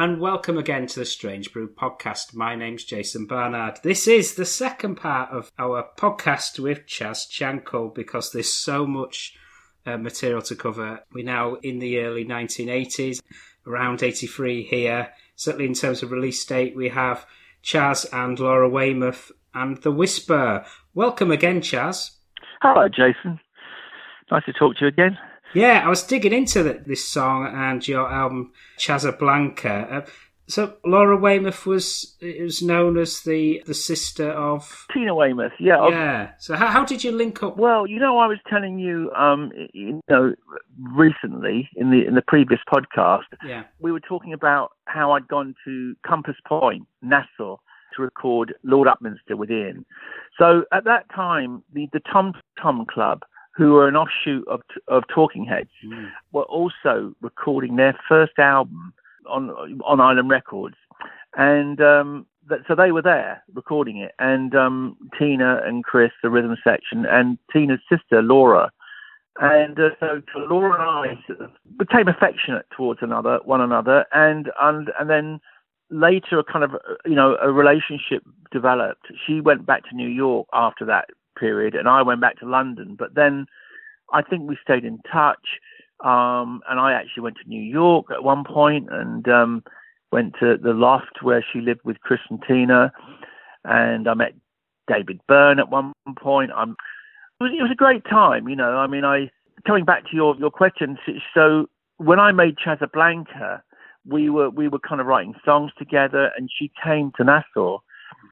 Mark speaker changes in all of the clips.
Speaker 1: and welcome again to the Strange Brew podcast. My name's Jason Barnard. This is the second part of our podcast with Chaz Jankel because there's so much uh, material to cover. We're now in the early 1980s, around 83 here. Certainly, in terms of release date, we have Chaz and Laura Weymouth and The Whisper. Welcome again, Chaz.
Speaker 2: Hello, Jason. Nice to talk to you again.
Speaker 1: Yeah, I was digging into the, this song and your album Chazablanca. Uh, so Laura Weymouth was was known as the the sister of
Speaker 2: Tina Weymouth. Yeah.
Speaker 1: Yeah. So how, how did you link up?
Speaker 2: Well, you know, I was telling you, um, you know, recently in the in the previous podcast,
Speaker 1: yeah,
Speaker 2: we were talking about how I'd gone to Compass Point, Nassau, to record Lord Upminster with Ian. So at that time, the the Tom Tom Club who were an offshoot of, of Talking Heads, mm. were also recording their first album on on Island Records, and um, so they were there recording it. And um, Tina and Chris, the rhythm section, and Tina's sister Laura. And uh, so Laura and I sort of became affectionate towards another, one another, and and and then later, a kind of you know a relationship developed. She went back to New York after that period, and I went back to London. But then I think we stayed in touch, um, and I actually went to New York at one point and um, went to the loft where she lived with Chris and Tina, and I met David Byrne at one point. I'm, it was, it was a great time, you know. I mean, I coming back to your your question. So when I made Chasablanca, we were we were kind of writing songs together, and she came to Nassau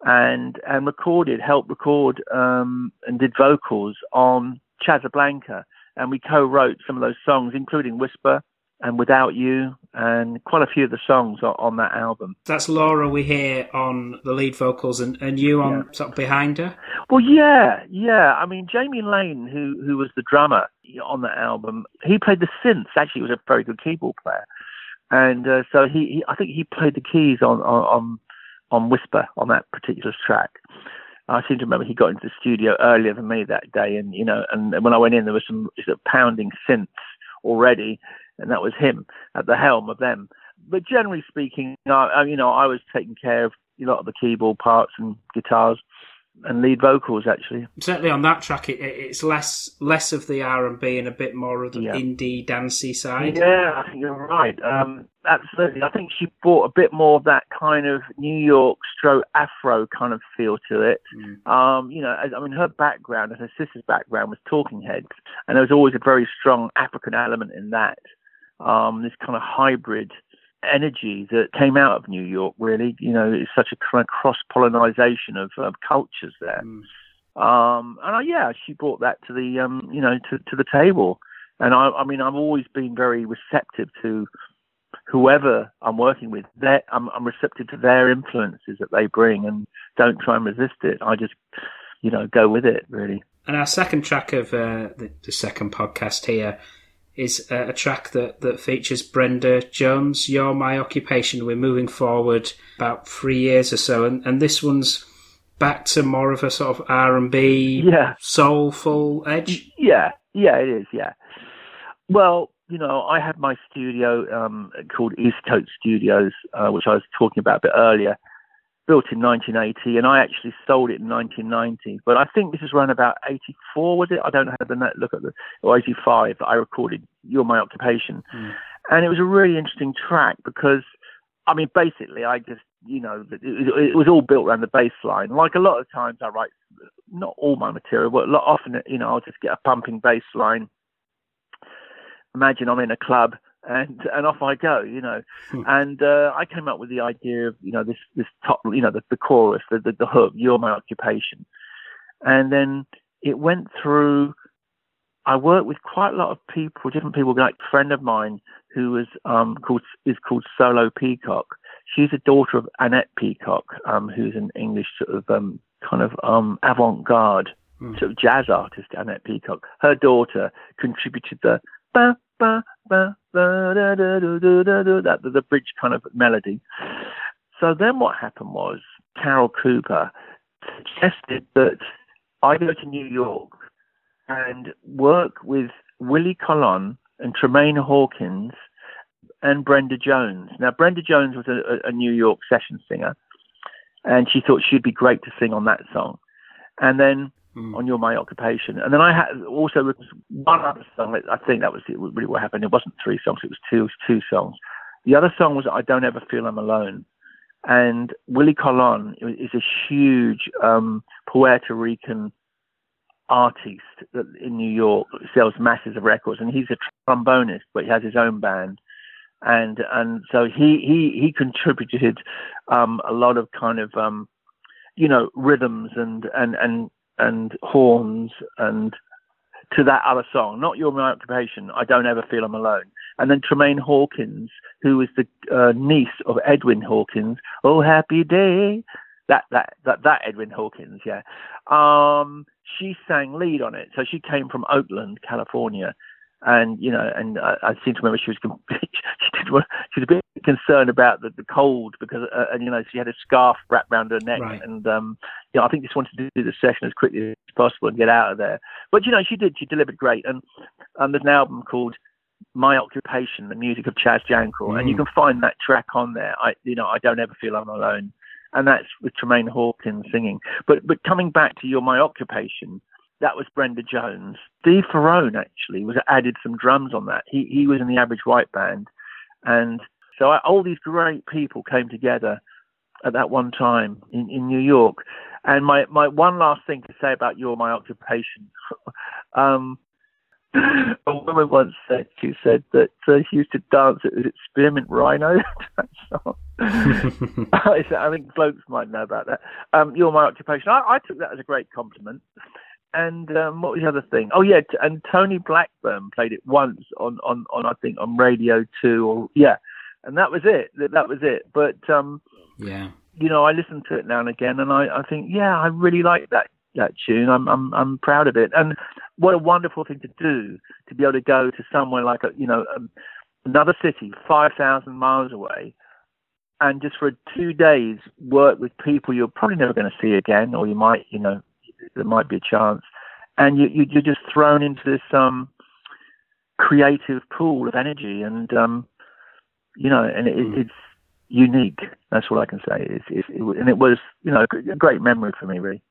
Speaker 2: and and recorded, helped record um, and did vocals on Chasablanca, and we co-wrote some of those songs, including Whisper and Without You, and quite a few of the songs on that album.
Speaker 1: That's Laura we hear on the lead vocals, and, and you on yeah. sort of behind her.
Speaker 2: Well, yeah, yeah. I mean, Jamie Lane, who who was the drummer on that album, he played the synths. Actually, he was a very good keyboard player, and uh, so he, he, I think he played the keys on on on Whisper on that particular track. I seem to remember he got into the studio earlier than me that day, and you know, and when I went in, there was some sort of pounding synths already, and that was him at the helm of them. But generally speaking, I, you know, I was taking care of a lot of the keyboard parts and guitars and lead vocals actually.
Speaker 1: Certainly on that track, it, it's less less of the R and B and a bit more of the yeah. indie dancey side.
Speaker 2: Yeah, I think you're right. Um, absolutely, I think she brought a bit more of that kind of New York stroke Afro kind of feel to it. Mm. Um, you know, I mean, her background and her sister's background was Talking Heads, and there was always a very strong African element in that. Um, this kind of hybrid energy that came out of New York. Really, you know, it's such a kind of cross pollination of, of, cultures there. Mm. Um, and I, yeah, she brought that to the um, you know to, to the table. And I, I mean, I've always been very receptive to whoever I'm working with. Their, I'm, I'm receptive to their influences that they bring, and don't try and resist it. I just, you know, go with it really.
Speaker 1: And our second track of uh, the, the second podcast here is a, track that, that features Brenda Jones. You're my occupation. We're moving forward about three years or so, and, and this one's back to more of a sort of R and B,
Speaker 2: yeah,
Speaker 1: soulful edge.
Speaker 2: Yeah, yeah, it is. Yeah. Well, you know, I had my studio um, called East Coast Studios, uh, which I was talking about a bit earlier, built in 1980, and I actually sold it in 1990. But I think this is around about 84, was it? I don't have the net look at the or 85 that I recorded. You're my occupation, mm. and it was a really interesting track because, I mean, basically, I just you know it, it, was all built around the bass line. Like a lot of times, I write not all my material, but a lot often, you know, I'll just get a pumping bass line. Imagine I'm in a club and and off I go, you know. Hmm. And uh, I came up with the idea of you know this this top, you know, the, the chorus, the, the the hook, "You're my occupation," and then it went through. I worked with quite a lot of people, different people. Like a friend of mine who was um, called is called Solo Peacock. She's a daughter of Annette Peacock, um, who's an English sort of um, kind of um, avant-garde mm. sort of jazz artist. Annette Peacock. Her daughter contributed the ba ba ba da da da da da da that the bridge kind of melody. So then what happened was Carol Cooper suggested that I go to New York and work with Willie Colon and Tramaine Hawkins and Brenda Jones. Now, Brenda Jones was a, a New York session singer, and she thought she'd be great to sing on that song. And then mm. on You're My Occupation. And then I had also one other song. I think that was really what happened. It wasn't three songs, it was two, two songs. The other song was I Don't Ever Feel I'm Alone. And Willie Colon is a huge um, Puerto Rican artist in New York sells masses of records, and he's a trombonist, but he has his own band, and and so he he he contributed um, a lot of kind of um, you know rhythms and and and and horns and to that other song, not your my occupation. I don't ever feel I'm alone. And then Tramaine Hawkins, who is the uh, niece of Edwin Hawkins. Oh, happy day. That that that that Edwin Hawkins, yeah. Um, she sang lead on it. So she came from Oakland, California, and you know, and I, I seem to remember she was she did she was a bit concerned about the, the cold because uh, and you know she had a scarf wrapped around her neck, right. and um, you know I think just wanted to do the session as quickly as possible and get out of there. But you know she did, she delivered great, and um, there's an album called My Occupation, the music of Chaz Jankel, mm. and you mm. can find that track on there. I you know I don't ever feel I'm alone and that's with Tramaine Hawkins singing. But but coming back to your my occupation, that was Brenda Jones. Steve Ferrone actually was added some drums on that. He he was in the Average White Band, and so I, all these great people came together at that one time in, in New York. And my, my one last thing to say about your my occupation. um, a woman once said she said that uh, she used to dance at the Spearmint Rhino. I think blokes might know about that. Um, you're my occupation. I, I, took that as a great compliment. And um, what was the other thing? Oh yeah, t- and Tony Blackburn played it once on, on, on I think on Radio Two or yeah, and that was it. That, that was it. But um,
Speaker 1: yeah,
Speaker 2: you know, I listen to it now and again, and I, I think yeah, I really like that that tune. I'm I'm I'm proud of it, and what a wonderful thing to do to be able to go to somewhere like a you know um, another city, five thousand miles away, and just for two days work with people you're probably never going to see again, or you might you know there might be a chance, and you, you you're just thrown into this um creative pool of energy, and um you know, and it, mm. it's unique. That's what I can say. It's, it's, it, and it was you know a great memory for me, really.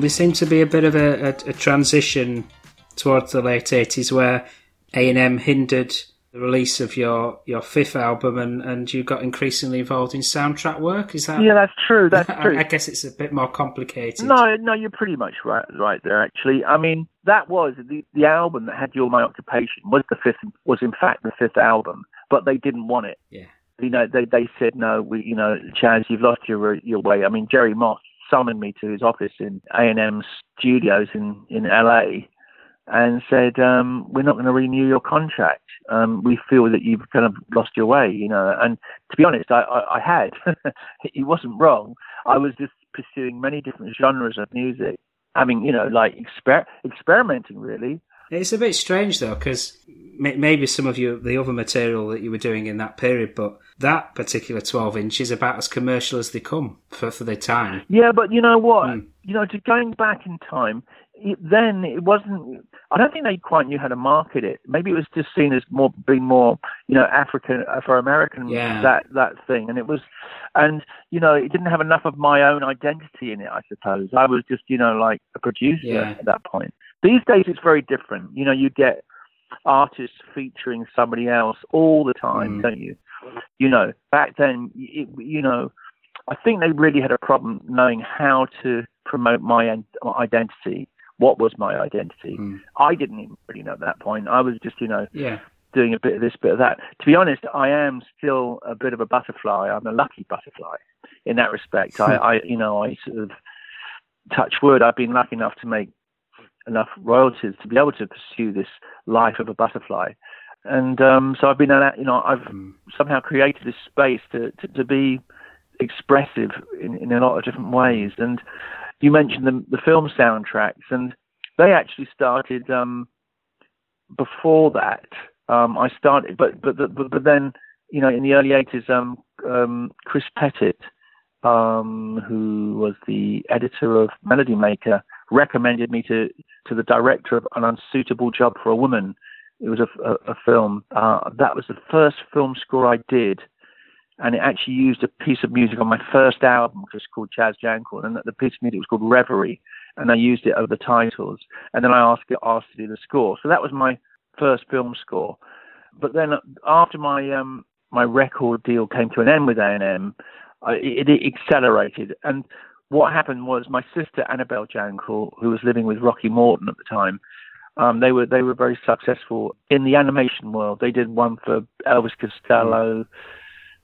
Speaker 1: And there seemed to be a bit of a, a, a transition towards the late 80s where A&M hindered the release of your, your fifth album and, and you got increasingly involved in soundtrack work. Is that?
Speaker 2: Yeah, that's true. That's true.
Speaker 1: I, I guess it's a bit more complicated.
Speaker 2: No, no, you're pretty much right, right there. Actually, I mean, that was the the album that had "You're My Occupation" was the fifth, was in fact the fifth album, but they didn't want it.
Speaker 1: Yeah.
Speaker 2: You know, they they said no. We, you know, Chaz, you've lost your your way. I mean, Jerry Moss summoned me to his office in A and M Studios in in LA and said, um, "We're not going to renew your contract. Um, we feel that you've kind of lost your way, you know." And to be honest, I, I, I had. he wasn't wrong. I was just pursuing many different genres of music, having, you know, like exper- experimenting really.
Speaker 1: It's a bit strange though, because maybe some of you, the other material that you were doing in that period, but that particular 12 inch is about as commercial as they come for, for their time.
Speaker 2: Yeah, but you know what? Mm. You know, to going back in time, it, then it wasn't. I don't think they quite knew how to market it. Maybe it was just seen as more being more, you know, African for American
Speaker 1: yeah.
Speaker 2: that that thing, and it was, and you know, it didn't have enough of my own identity in it. I suppose I was just, you know, like a producer
Speaker 1: yeah.
Speaker 2: at that point. These days, it's very different. You know, you get artists featuring somebody else all the time, mm. don't you? You know, back then, it, you know, I think they really had a problem knowing how to promote my identity what was my identity.
Speaker 1: Mm.
Speaker 2: I didn't even really know at that point. I was just, you know,
Speaker 1: yeah.
Speaker 2: doing a bit of this, bit of that. To be honest, I am still a bit of a butterfly. I'm a lucky butterfly in that respect. I, I, you know, I sort of touch wood. I've been lucky enough to make enough royalties to be able to pursue this life of a butterfly. And um, so I've been, you know, I've mm. somehow created this space to, to, to be expressive in, in a lot of different ways. And you mentioned the, the film soundtracks, and they actually started um, before that. Um, I started, but, but but but then you know in the early '80s, um, um, Chris Petit, um, who was the editor of Melody Maker, recommended me to to the director of An Unsuitable Job for a Woman. It was a, a, a film. Uh, that was the first film score I did and it actually used a piece of music on my first album, which was called Chas Jankel, and the piece of music was called Reverie, and I used it over the titles, and then I asked asked to do the score. So that was my first film score. But then after my um, my record deal came to an end with A&M, it, it accelerated, and what happened was my sister Annabelle Jankel, who was living with Rocky Morton at the time, um, they were they were very successful in the animation world. They did one for Elvis Costello.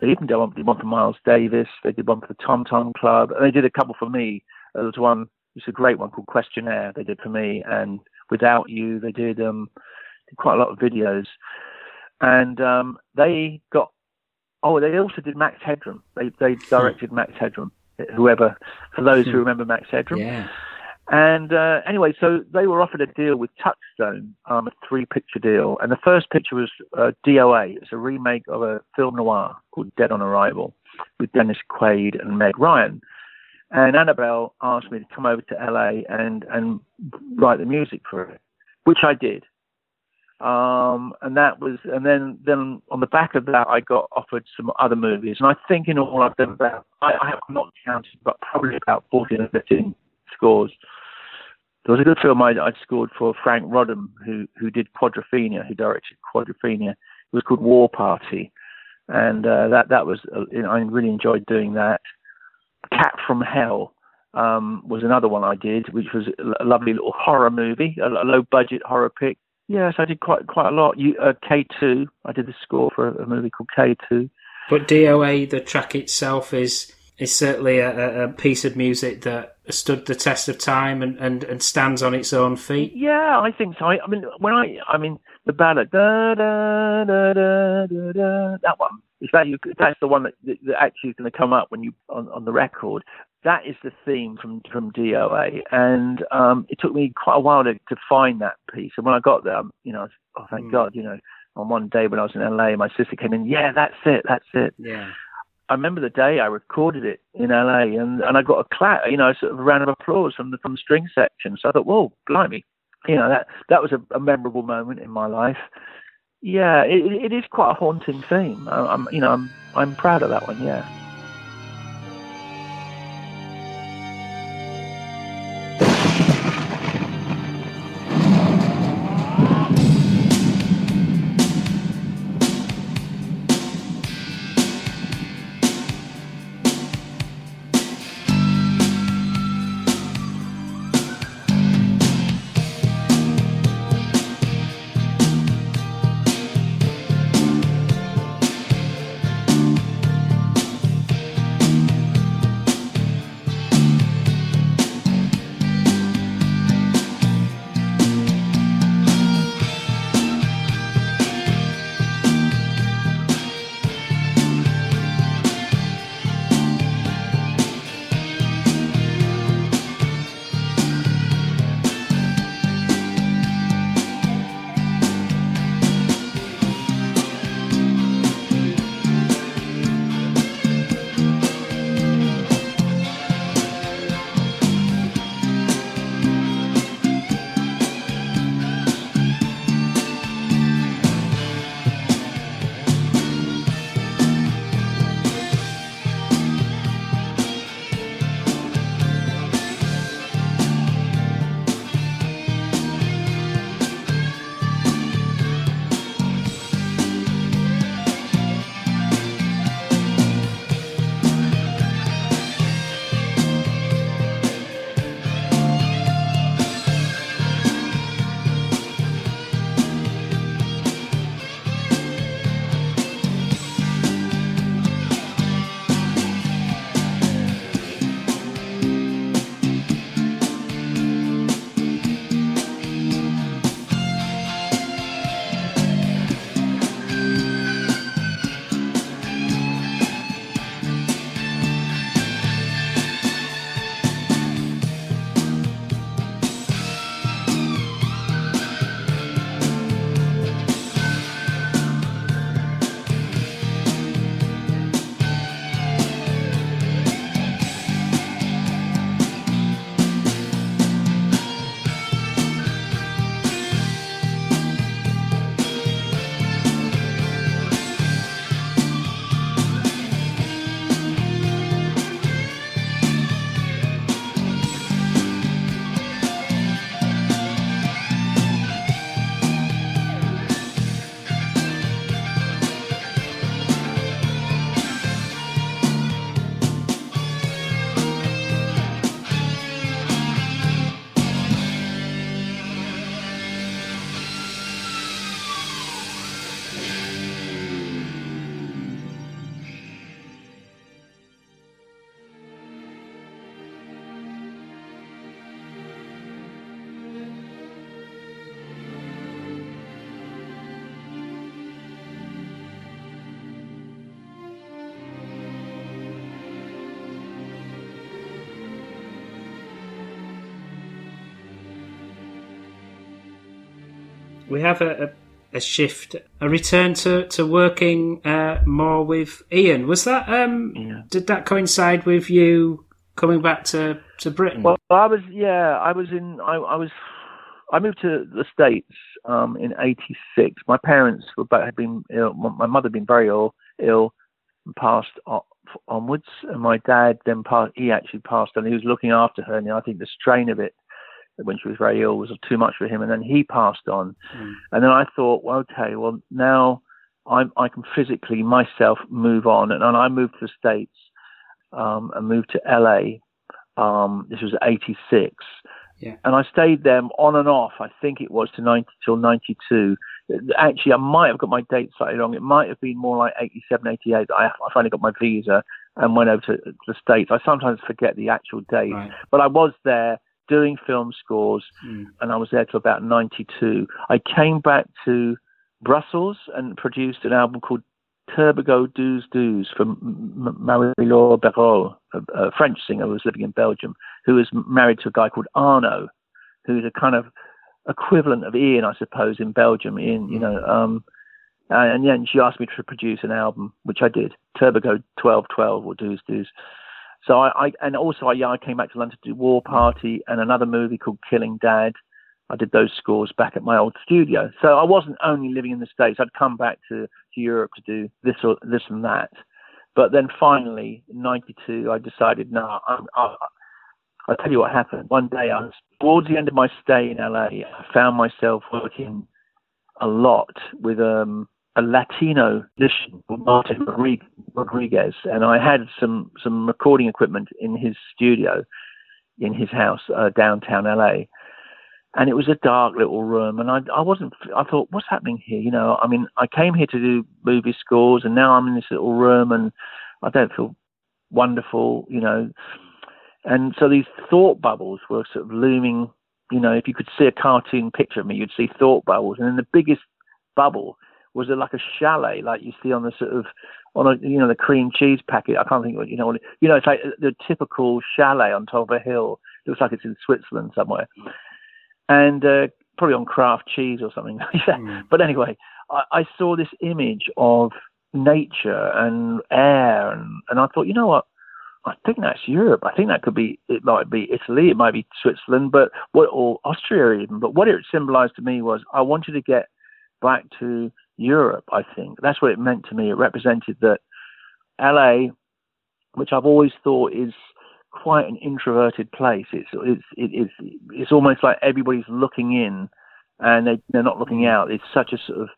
Speaker 2: They even did one, did one for Miles Davis. They did one for the Tom Tom Club, and they did a couple for me. There was one, it's a great one called Questionnaire. They did for me, and Without You, they did um, did quite a lot of videos, and um, they got. Oh, they also did Max Headroom. They they directed Max Headroom. Whoever, for those who hmm. remember Max Headroom,
Speaker 1: yeah.
Speaker 2: And uh, anyway, so they were offered a deal with Touchstone, um, a three-picture deal, and the first picture was uh, DOA. It's a remake of a film noir called Dead on Arrival with Dennis Quaid and Meg Ryan. And Annabelle asked me to come over to LA and and write the music for it, which I did. Um, and that was, and then then on the back of that, I got offered some other movies, and I think in all I've done about I, I have not counted, but probably about 14 or 15 scores. There was a good film I, would scored for Franc Roddam, who who did Quadrophenia, who directed Quadrophenia. It was called War Party, and uh, that that was uh, I really enjoyed doing that. Cat from Hell um, was another one I did, which was a lovely little horror movie, a, a low budget horror pick. Yes, I did quite quite a lot. You, uh, K2, I did the score for a, a movie called K2.
Speaker 1: But DOA, the track itself is is certainly a, a, piece of music that stood the test of time and, and, and stands on its own feet.
Speaker 2: Yeah, I think so. I, I mean, when I, I mean, the ballad, da, da, da, da, da, da, that one. Is that you, that's the one that, that actually is going to come up when you on, on the record. That is the theme from from DOA, and um, it took me quite a while to, to find that piece. And when I got there, you know, oh thank mm. God, you know, on one day when I was in LA, my sister came in. Yeah, that's it, that's it.
Speaker 1: Yeah.
Speaker 2: I remember the day I recorded it in mm. LA, and, and I got a clap, you know, sort of a round of applause from the from the string section. So I thought, whoa, blimey, you know, that that was a, a memorable moment in my life. Yeah, it, it is quite a haunting theme. I, I'm, you know, I'm I'm proud of that one. Yeah.
Speaker 1: We have a, a, a shift, a return to to working uh, more with Ian. Was that um, yeah. did that coincide with you coming back to to Britain?
Speaker 2: Well, I was yeah, I was in I, I was I moved to the States um, in '86. My parents were both, had been ill. My mother had been very ill, ill, and passed onwards. And my dad then passed. He actually passed on. He was looking after her, and I think the strain of it when she was very ill was too much for him. And then he passed on. Mm. And then I thought, well, okay, well now I'm, I can physically myself move on, and, and I moved to the States um, and moved to LA. Um, this was '86
Speaker 1: yeah.
Speaker 2: And I stayed there on and off, I think it was to 90 till 92. Actually, I might have got my date slightly wrong. It might have been more like 87, 88. I, I finally got my visa and went over to, the States. I sometimes forget the actual date, right. but I was there doing film scores mm. and I was there till about 92. I came back to Brussels and produced an album called Turbigo Doos Doos from Marie-Laure Béraud, a, a, French singer who was living in Belgium, who was married to a guy called Arno, who's a kind of equivalent of Ian, I suppose, in Belgium. Ian, you know, um, and, yeah, and she asked me to produce an album, which I did, Turbigo 1212 or Doos Doos. So I, I and also I, yeah, I came back to London to do War Party and another movie called Killing Dad. I did those scores back at my old studio. So I wasn't only living in the States. I'd come back to, to Europe to do this or this and that. But then finally, in '92, I decided, no, I, I, I'll tell you what happened. One day, I was towards the end of my stay in LA. I found myself working a lot with um, a Latino musician called Martin Rodriguez, and I had some some recording equipment in his studio, in his house uh, downtown LA and it was a dark little room and I, I wasn't i thought what's happening here? You know i mean i came here to do movie scores and now i'm in this little room and i don't feel wonderful you know. And so these thought bubbles were sort of looming you know. If you could see a cartoon picture of me you'd see thought bubbles. And then the biggest bubble was it like a chalet like you see on the sort of on a you know the cream cheese packet i can't think what you know you know it's like the typical chalet on top of a hill it looks like it's in switzerland somewhere and uh, probably on Kraft cheese or something. yeah. Mm. But anyway, I, I, saw this image of nature and air, and, and I thought, you know what? I think that's Europe. I think that could be. It might be Italy. It might be Switzerland, but what or Austria even. But what it symbolised to me was I wanted to get back to Europe. I think that's what it meant to me. It represented that LA, which I've always thought is quite an introverted place. It's it's it's it's almost like everybody's looking in, and they they're not looking mm. out. It's such a sort of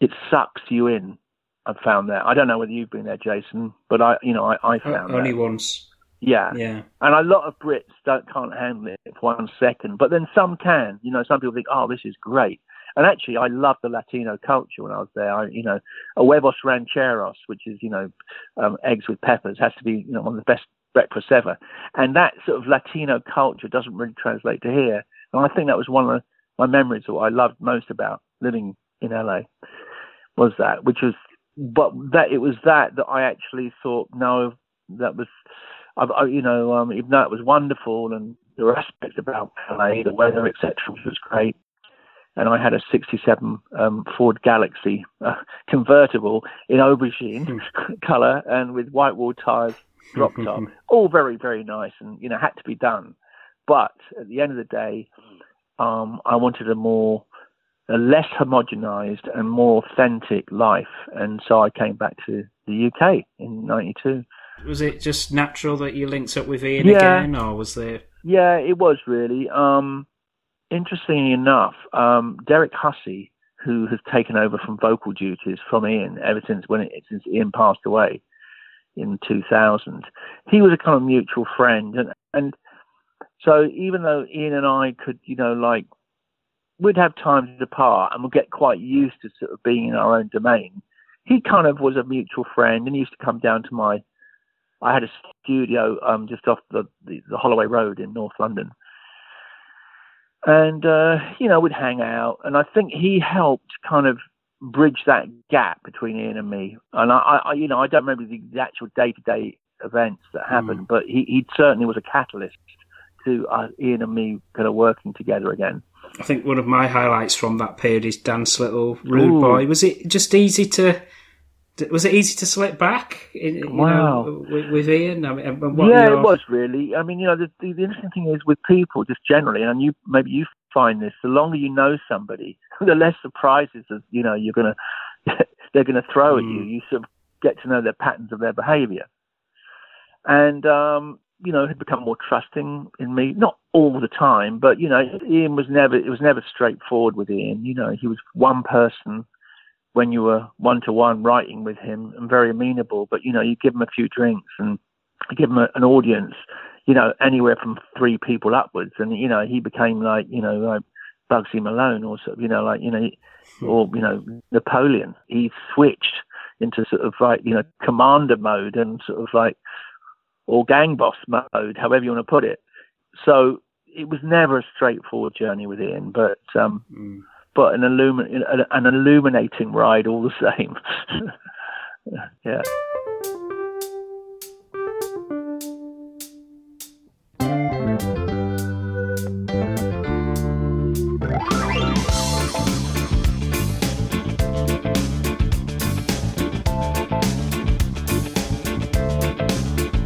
Speaker 2: it sucks you in. I've found that. I don't know whether you've been there, Jason, but I you know I, I found it
Speaker 1: only
Speaker 2: that.
Speaker 1: once.
Speaker 2: Yeah,
Speaker 1: yeah.
Speaker 2: And a lot of Brits don't can't handle it for one second, but then some can. You know, some people think, oh, this is great. And actually, I love the Latino culture when I was there. I, you know, a huevos rancheros, which is, you know, um, eggs with peppers, has to be, you know, one of the best breakfast ever. And that sort of Latino culture doesn't really translate to here. And I think that was one of my memories that I loved most about living in LA was that, which was, but that it was that that I actually thought, no, that was, I, I, you know, um, even though it was wonderful and there were aspects about LA, the weather, etc., which was great. And I had a 67 um, Ford Galaxie uh, convertible in aubergine hmm. color and with white wall tires drop top, all very very nice, and you know had to be done. But at the end of the day, um, I wanted a more a less homogenized and more authentic life, and so I came back to the UK in '92.
Speaker 1: Was it just natural that you linked up with Ian yeah. again, or was there?
Speaker 2: Yeah, it was really. Um, interestingly enough, um, Derek Hussey, who has taken over from vocal duties from Ian ever since when it, since Ian passed away, in 2000. He was a kind of mutual friend, and and so even though Ian and I could, you know, like we'd have times apart and we'd get quite used to sort of being in our own domain. He kind of was a mutual friend and he used to come down to my. I had a studio um, just off the, the, the Holloway Road in North London, and uh, you know we'd hang out, and I think he helped kind of bridge that gap between Ian and me. And I, I you know, I don't remember the, the actual day-to-day events that happened, mm. but he, he certainly was a catalyst to uh, Ian and me kind of working together again.
Speaker 1: I think one of my highlights from that period is Dance Little Rude
Speaker 2: Ooh.
Speaker 1: Boy. Was it just easy to? Was it easy to slip back? In, you
Speaker 2: Wow.
Speaker 1: know, with, with Ian. I mean, what
Speaker 2: yeah,
Speaker 1: your-
Speaker 2: it was really. I mean, you know, the, the, the interesting thing is with people, just generally, and you maybe you find this: the longer you know somebody, the less surprises that you know you're gonna they're gonna throw at you.
Speaker 1: Mm.
Speaker 2: You sort of get to know their patterns of their behaviour, and um, you know, he'd become more trusting in me. Not all the time, but you know, Ian was never it was never straightforward with Ian. You know, he was one person when you were one to one writing with him and very amenable. But you know, you give him a few drinks and you give him a, an audience, you know, anywhere from three people upwards, and you know, he became like you know like Bugsy Malone or sort of you know like you know, or you know Napoleon. He switched into sort of like you know commander mode and sort of like or gang boss mode, however you want to put it. So it was never a straightforward journey with Ian, but um,
Speaker 1: Mm.
Speaker 2: But an illumin an illuminating ride all the same. yeah.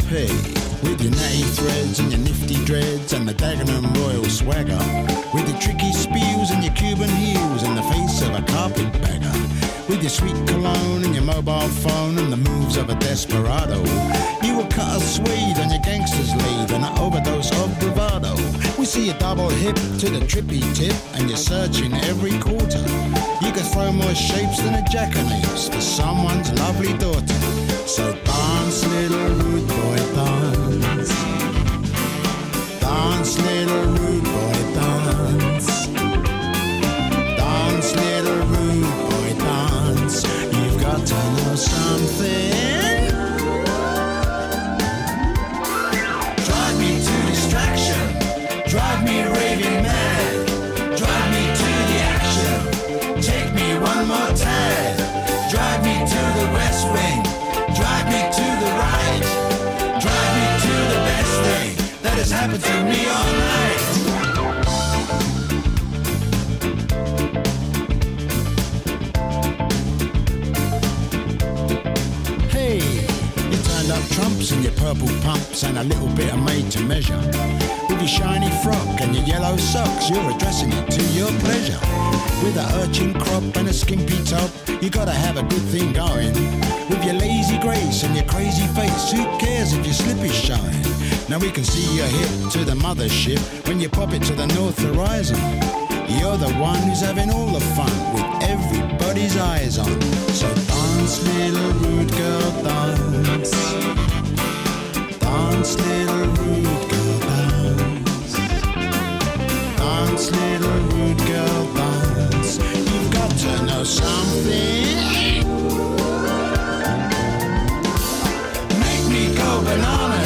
Speaker 3: Hey, with your natty threads and your nifty dreads and the Dagenham swagger, with your tricky spews and your Cuban heels and the face of a carpetbagger, with your sweet cologne and your mobile phone and the moves of a desperado, you will cut a swede on your gangster's lead and an overdose of bravado. We see you double hip to the trippy tip and you're searching every quarter. You can throw more shapes than a jackanapes for someone's lovely daughter. So dance, little rude boy, dance. Dance, little rude boy, dance. Dance, little rude boy, dance. You've got to know something. Drive me to distraction. Drive me raving mad. Drive me to the action. Take me one more time. Drive me to the west wing. Drive me to the right. Drive me to the best thing that has happened to purple pumps and a little bit of made to measure. With your shiny frock and your yellow socks, you're addressing it to your pleasure. With a urchin crop and a skimpy top, you gotta have a good thing going. With your lazy grace and your crazy face, who cares if your slip is? Now we can see your hip to the mothership when you pop it to the north horizon. You're the one who's having all the fun with everybody's eyes on. So dance, little rude girl, dance. Something. Make me go bananas.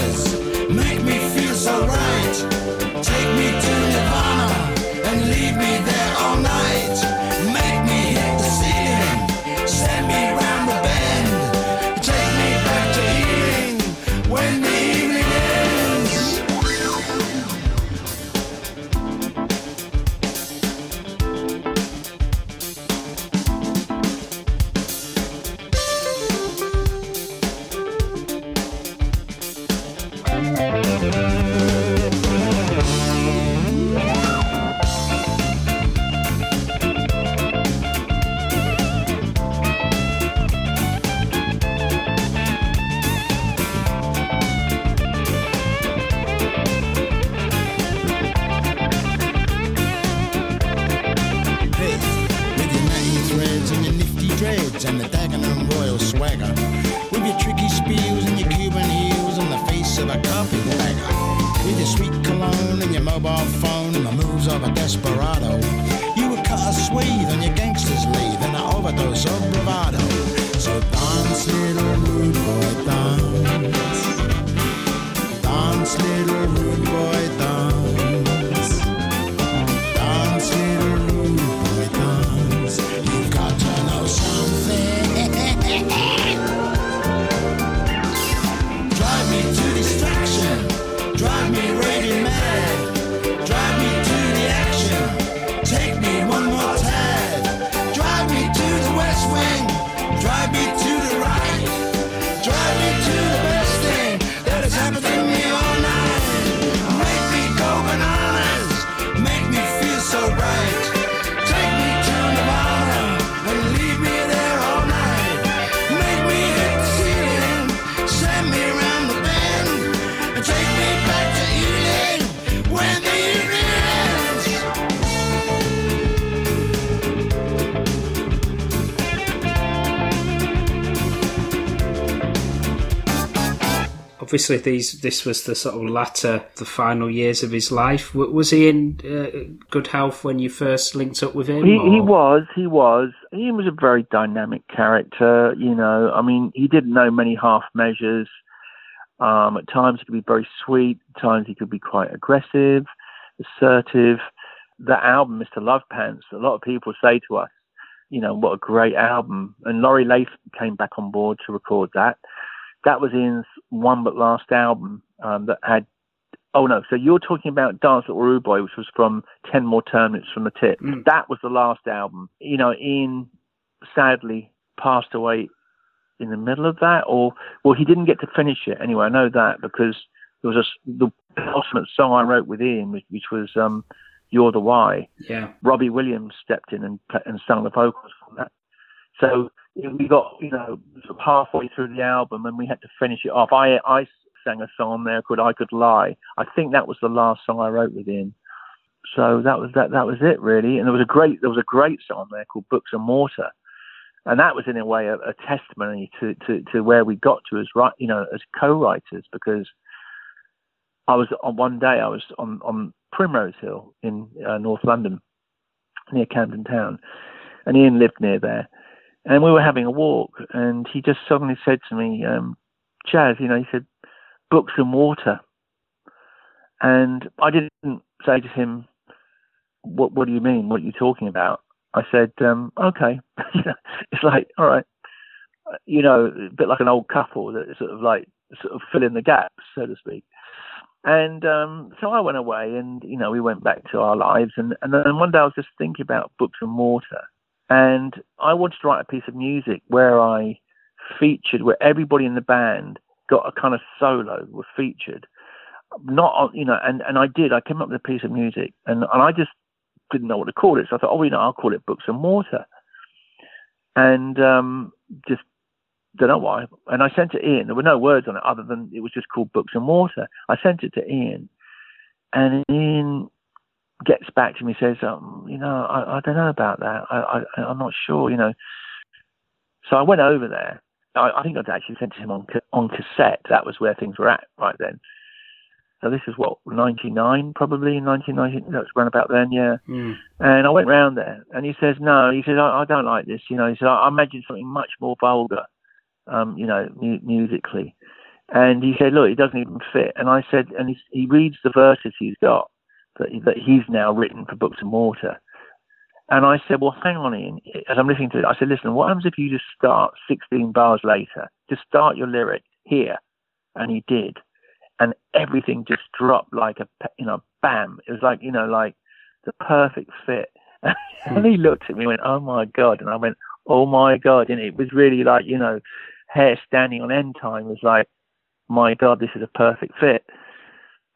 Speaker 1: Obviously these this was the sort of latter, the final years of his life. Was he in uh, good health when you first linked up with him?
Speaker 2: He, he, was, he was. He was a very dynamic character. You know, I mean, he didn't know many half measures. Um, at times he could be very sweet. At times he could be quite aggressive, assertive. The album, Mr. Love Pants, a lot of people say to us, you know, what a great album. And Laurie Latham came back on board to record that. That was Ian's one but last album um, that had. Oh no! So you're talking about Dance Little Rude Boy, which was from Ten More Turnips from the Tip. Mm. That was the last album. You know, Ian sadly passed away in the middle of that, or well, he didn't get to finish it anyway. I know that because there was a the ultimate song I wrote with Ian, which, which was um, "You're the Why."
Speaker 1: Yeah.
Speaker 2: Robbie Williams stepped in and and sung the vocals from that. So we got you know sort of halfway through the album and we had to finish it off. I I sang a song there called "I Could Lie." I think that was the last song I wrote with him. So that was that that was it really. And there was a great there was a great song there called "Books and Water." And that was in a way a, a testimony to, to, to where we got to as right, you know, as co-writers, because I was on one day I was on on Primrose Hill in uh, North London, near Camden Town, and Ian lived near there, and we were having a walk, and he just suddenly said to me, um, Chaz, you know, he said, books and water. And I didn't say to him, what, what do you mean? What are you talking about? I said, um, okay. it's like, all right. You know, a bit like an old couple that sort of like sort of fill in the gaps, so to speak. And um, so I went away, and you know, we went back to our lives. And, and then one day I was just thinking about books and water, and I wanted to write a piece of music where I featured, where everybody in the band got a kind of solo, were featured. Not on, you know, and, and I did. I came up with a piece of music, and, and I just didn't know what to call it. So I thought, oh, you know, I'll call it Books and Water. And um, just don't know why. And I sent it to Ian. There were no words on it other than it was just called Books and Water. I sent it to Ian, and Ian gets back to me says, um, you know, I, I don't know about that. I, I, I'm not sure, you know. So I went over there. I, I think I'd actually sent him on on cassette. That was where things were at right then. So this is what 99 probably 1990. That's around about then, yeah. Mm. And I went round there, and he says, no. He says, I, I don't like this. You know, he said, I, I imagine something much more vulgar, um, you know, mu- musically. And he said, look, it doesn't even fit. And I said, and he, he reads the verses he's got that, that he's now written for Books and Water. And I said, well, hang on, Ian. As I'm listening to it, I said, listen, what happens if you just start 16 bars later? Just start your lyric here. And he did. And everything just dropped like a, you know, bam. It was like, you know, like the perfect fit. and he hmm. looked at me and went, oh my God. And I went, oh my God. And it was really like, you know, hair standing on end time was like, my God, this is a perfect fit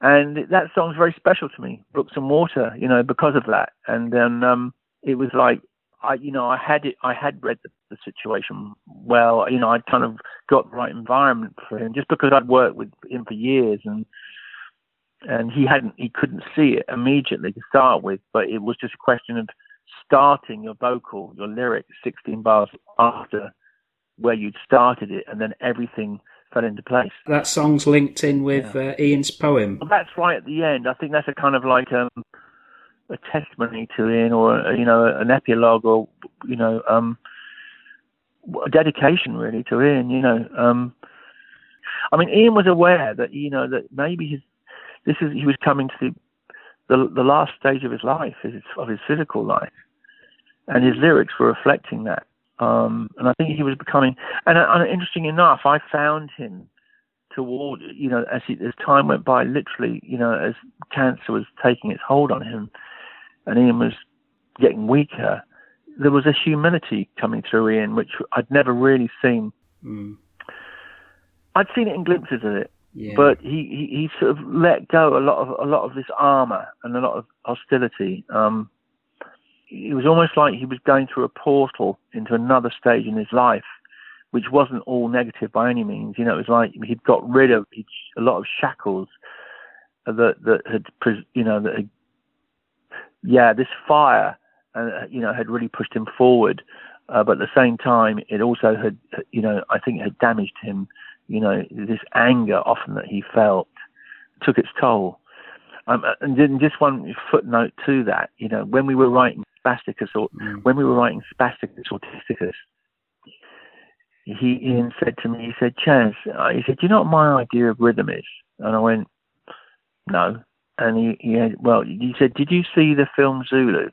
Speaker 2: and that song's very special to me, Books and Water, you know, because of that. And then um, it was like I, you know, I had it, I had read the, the situation well. You know, I'd kind of got the right environment for him just because I'd worked with him for years, and and he hadn't, he couldn't see it immediately to start with, but it was just a question of starting your vocal, your lyric, 16 bars after where you'd started it, and then everything fell into place.
Speaker 1: That song's linked in with yeah. uh, Ian's poem.
Speaker 2: Well, that's right at the end. I think that's a kind of like um, a testimony to Ian, or a, you know, an epilogue, or you know, um, a dedication really to Ian. You know, um, I mean, Ian was aware that you know that maybe his this is he was coming to the the, the last stage of his life, his, of his physical life, and his lyrics were reflecting that. Um, and I think he was becoming, and, and interesting enough, I found him toward, you know, as, he, as time went by, literally, you know, as cancer was taking its hold on him and Ian was getting weaker, there was a humility coming through Ian, which I'd never really seen. Mm. I'd seen it in glimpses of it, yeah. but he, he, he sort of let go a lot of a lot of this armor and a lot of hostility. Um, it was almost like he was going through a portal into another stage in his life, which wasn't all negative by any means. You know, it was like he'd got rid of a lot of shackles that that had, you know, that had, yeah, this fire, uh, you know, had really pushed him forward. Uh, but at the same time, it also had, you know, I think it had damaged him You know, this anger often that he felt took its toll. Um, and just one footnote to that, you know, when we were writing Spasticus, or mm. when we were writing Spasticus Autisticus, he Ian said to me, he said, Chaz, he said, do you know what my idea of rhythm is? And I went, no. And he, he had, well, he said, did you see the film Zulu?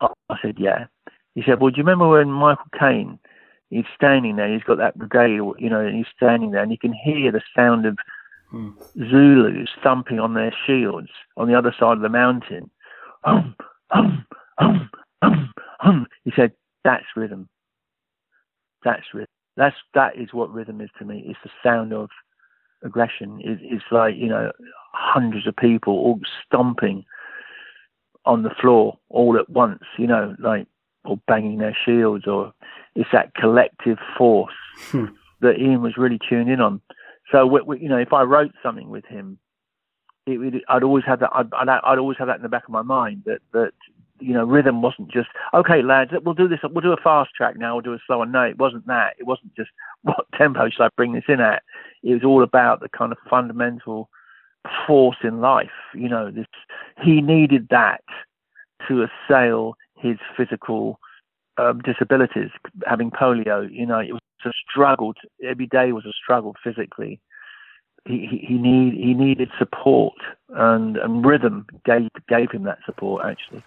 Speaker 2: I said, yeah. He said, well, do you remember when Michael Caine, he's standing there, he's got that brigade, you know, and he's standing there and you can hear the sound of hmm. Zulus thumping on their shields on the other side of the mountain. Um, um, um, um, um. He said, that's rhythm. That's rhythm. That's that is what rhythm is to me. It's the sound of aggression. It, it's like you know hundreds of people all stomping on the floor all at once. You know, like or banging their shields, or it's that collective force hmm. that Ian was really tuned in on. So you know, if I wrote something with him, it, I'd always have that. I'd, I'd, always have that in the back of my mind that that you know, rhythm wasn't just okay, lads. We'll do this. We'll do a fast track now. We'll do a slower. No, it wasn't that. It wasn't just what tempo should I bring this in at. It was all about the kind of fundamental force in life. You know, this he needed that to assail his physical um, disabilities, having polio. You know, it was a struggle. Every day was a struggle physically. He, he, need he needed support and, and rhythm gave gave him that support actually.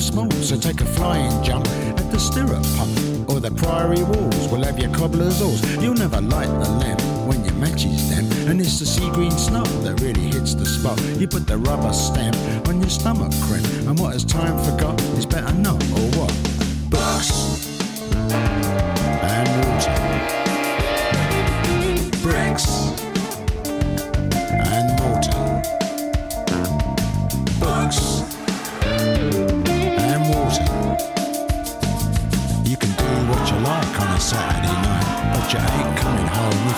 Speaker 3: To soil your smoke. So take a flying jump at the stirrup pump or the priory walls. We'll have your cobbler's oars. You'll never light the lamp when your match is damp. And it's the sea green snuff that really hits the spot. You put the rubber stamp on your stomach cramp. And what has time forgot is better not or what? Books and water. Bricks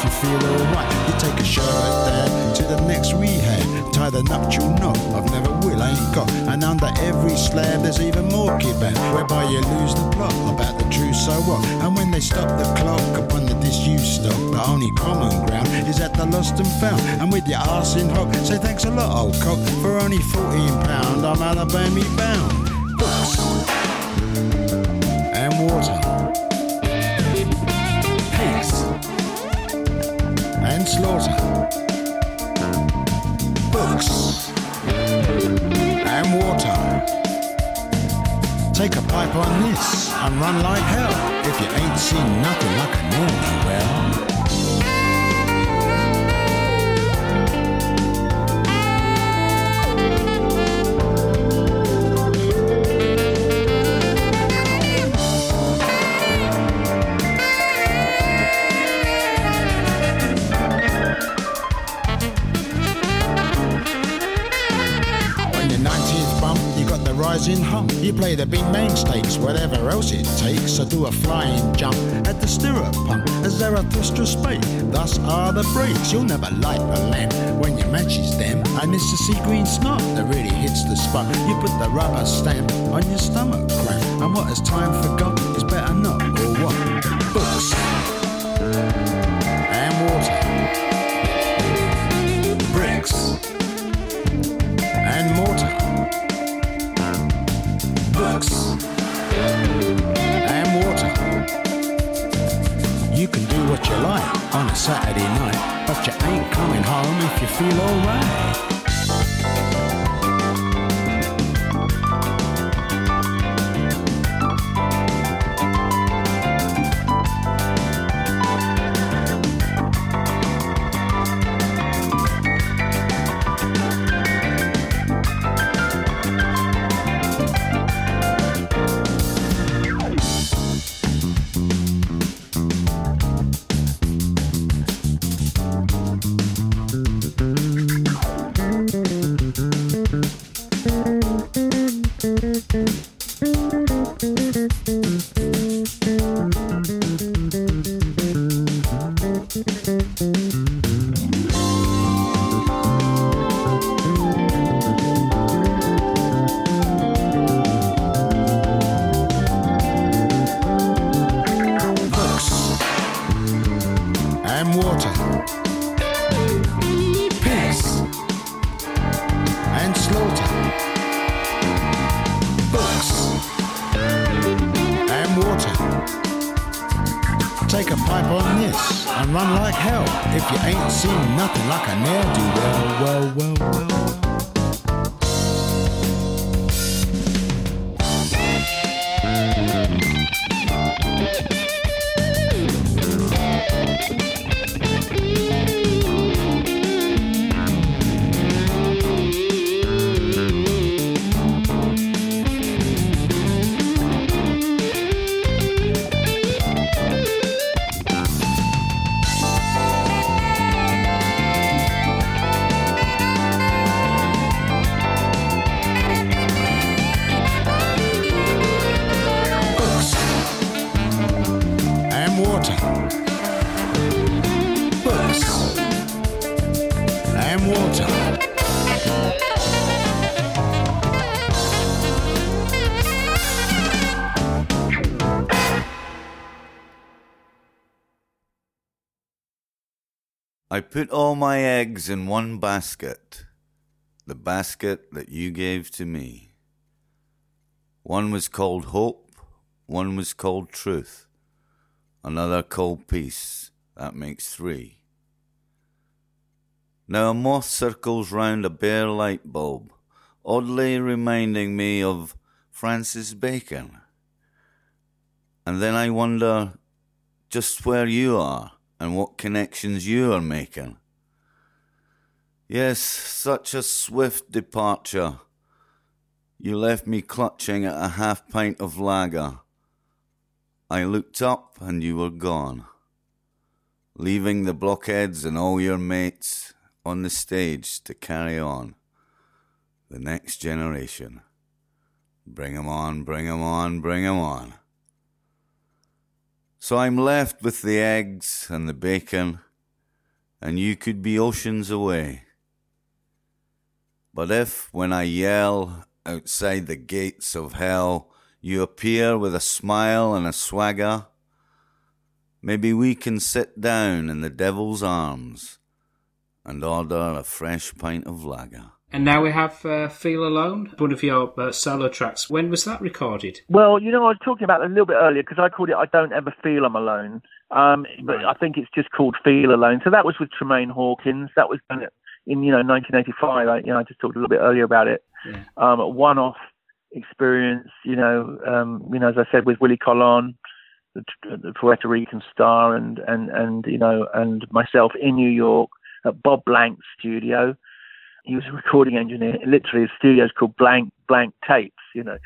Speaker 3: if you feel alright. You take a shirt there to the next rehab, tie the nuptial knot I've never will, I ain't got. And under every slab there's even more kickback, whereby you lose the plot about the truth, so what? And when they stop the clock upon the disused stock, the only common ground is at the lost and found. And with your arse in hock, say thanks a lot, old cock, for only 14 pound, I'm Alabama bound. Books and water. Take a pipe on this and run like hell if you ain't seen nothing like a normal well. Play the big main stakes, whatever else it takes. So do a flying jump at the stirrup pump as Zarathustra spake. Thus are the breaks. You'll never light the lamp when your match is damp. And it's the sea green snot that really hits the spot. You put the rubber stamp on your stomach cramp. And what has time forgot is better not, or what? Books and water. You can do what you like on a Saturday night, but you ain't coming home if you feel alright. Water.
Speaker 4: I put all my eggs in one basket, the basket that you gave to me. One was called hope, one was called truth, another called peace. That makes three. Now a moth circles round a bare light bulb, oddly reminding me of Francis Bacon. And then I wonder just where you are and what connections you are making. Yes, such a swift departure. You left me clutching at a half pint of lager. I looked up and you were gone, leaving the blockheads and all your mates on the stage to carry on. The next generation. Bring 'em on, bring 'em on, bring 'em on. So I'm left with the eggs and the bacon, and you could be oceans away. But if, when I yell outside the gates of hell, you appear with a smile and a swagger, maybe we can sit down in the devil's arms and order a fresh pint of lager.
Speaker 1: And now we have uh, Feel Alone, one of your uh, solo tracks. When was that recorded?
Speaker 2: Well, you know, I was talking about it a little bit earlier because I called it "I Don't Ever Feel I'm Alone," um, but
Speaker 1: Right.
Speaker 2: I think it's just called "Feel Alone." So that was with Tramaine Hawkins. That was done in you know 1985. I, you know, I just talked a little bit earlier about it.
Speaker 1: Yeah.
Speaker 2: Um, a one-off experience. You know, um, you know, as I said, with Willie Colon, the, the Puerto Rican star, and and and you know, and myself in New York at Bob Blank's studio. He was a recording engineer. Literally, his studio's called Blank Blank Tapes. You know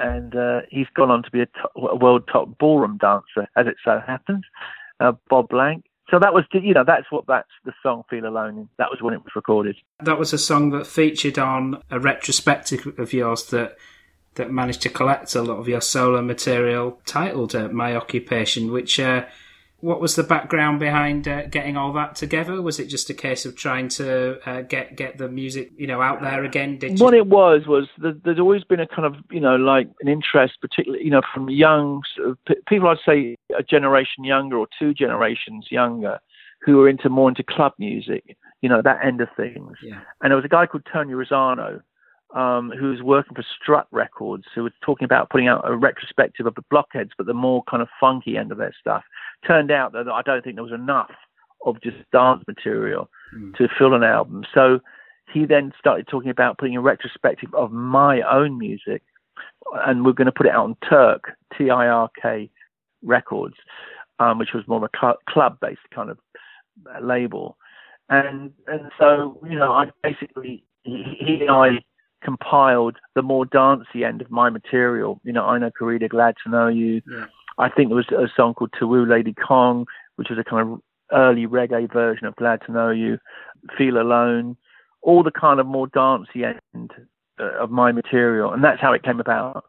Speaker 2: and uh, he's gone on to be a, to- a world top ballroom dancer, as it so happens. Uh, Bob Blank. So that was, you know, that's what that's the song "Feel Alone." In. That was when it was recorded.
Speaker 1: That was a song that featured on a retrospective of yours that that managed to collect a lot of your solo material, titled uh, "My Occupation." Which, uh, what was the background behind uh, getting all that together? Was it just a case of trying to uh, get get the music, you know, out there again? Did you?
Speaker 2: What it was was that there's always been a kind of, you know, like an interest, particularly, you know, from young sort of, people. I'd say a generation younger or two generations younger, who were into more into club music, you know, that end of things.
Speaker 1: yeah.
Speaker 2: and there was a guy called Tony Rosano um, who was working for Strut Records, who was talking about putting out a retrospective of the Blockheads, but the more kind of funky end of their stuff. Turned out that I don't think there was enough of just dance material
Speaker 1: Mm.
Speaker 2: to fill an album. So he then started talking about putting a retrospective of my own music, and we're going to put it out on Tirk, T-I-R-K Records, um, which was more of a cl- club-based kind of uh, label. And and so you know, I basically he, he and I compiled the more dancey end of my material. You know, Ai No Corrida, glad to know you.
Speaker 1: Yeah.
Speaker 2: I think there was a song called Tawu Lady Kong, which was a kind of early reggae version of Glad to Know You. Feel Alone, all the kind of more dancey end uh, of my material, and that's how it came about.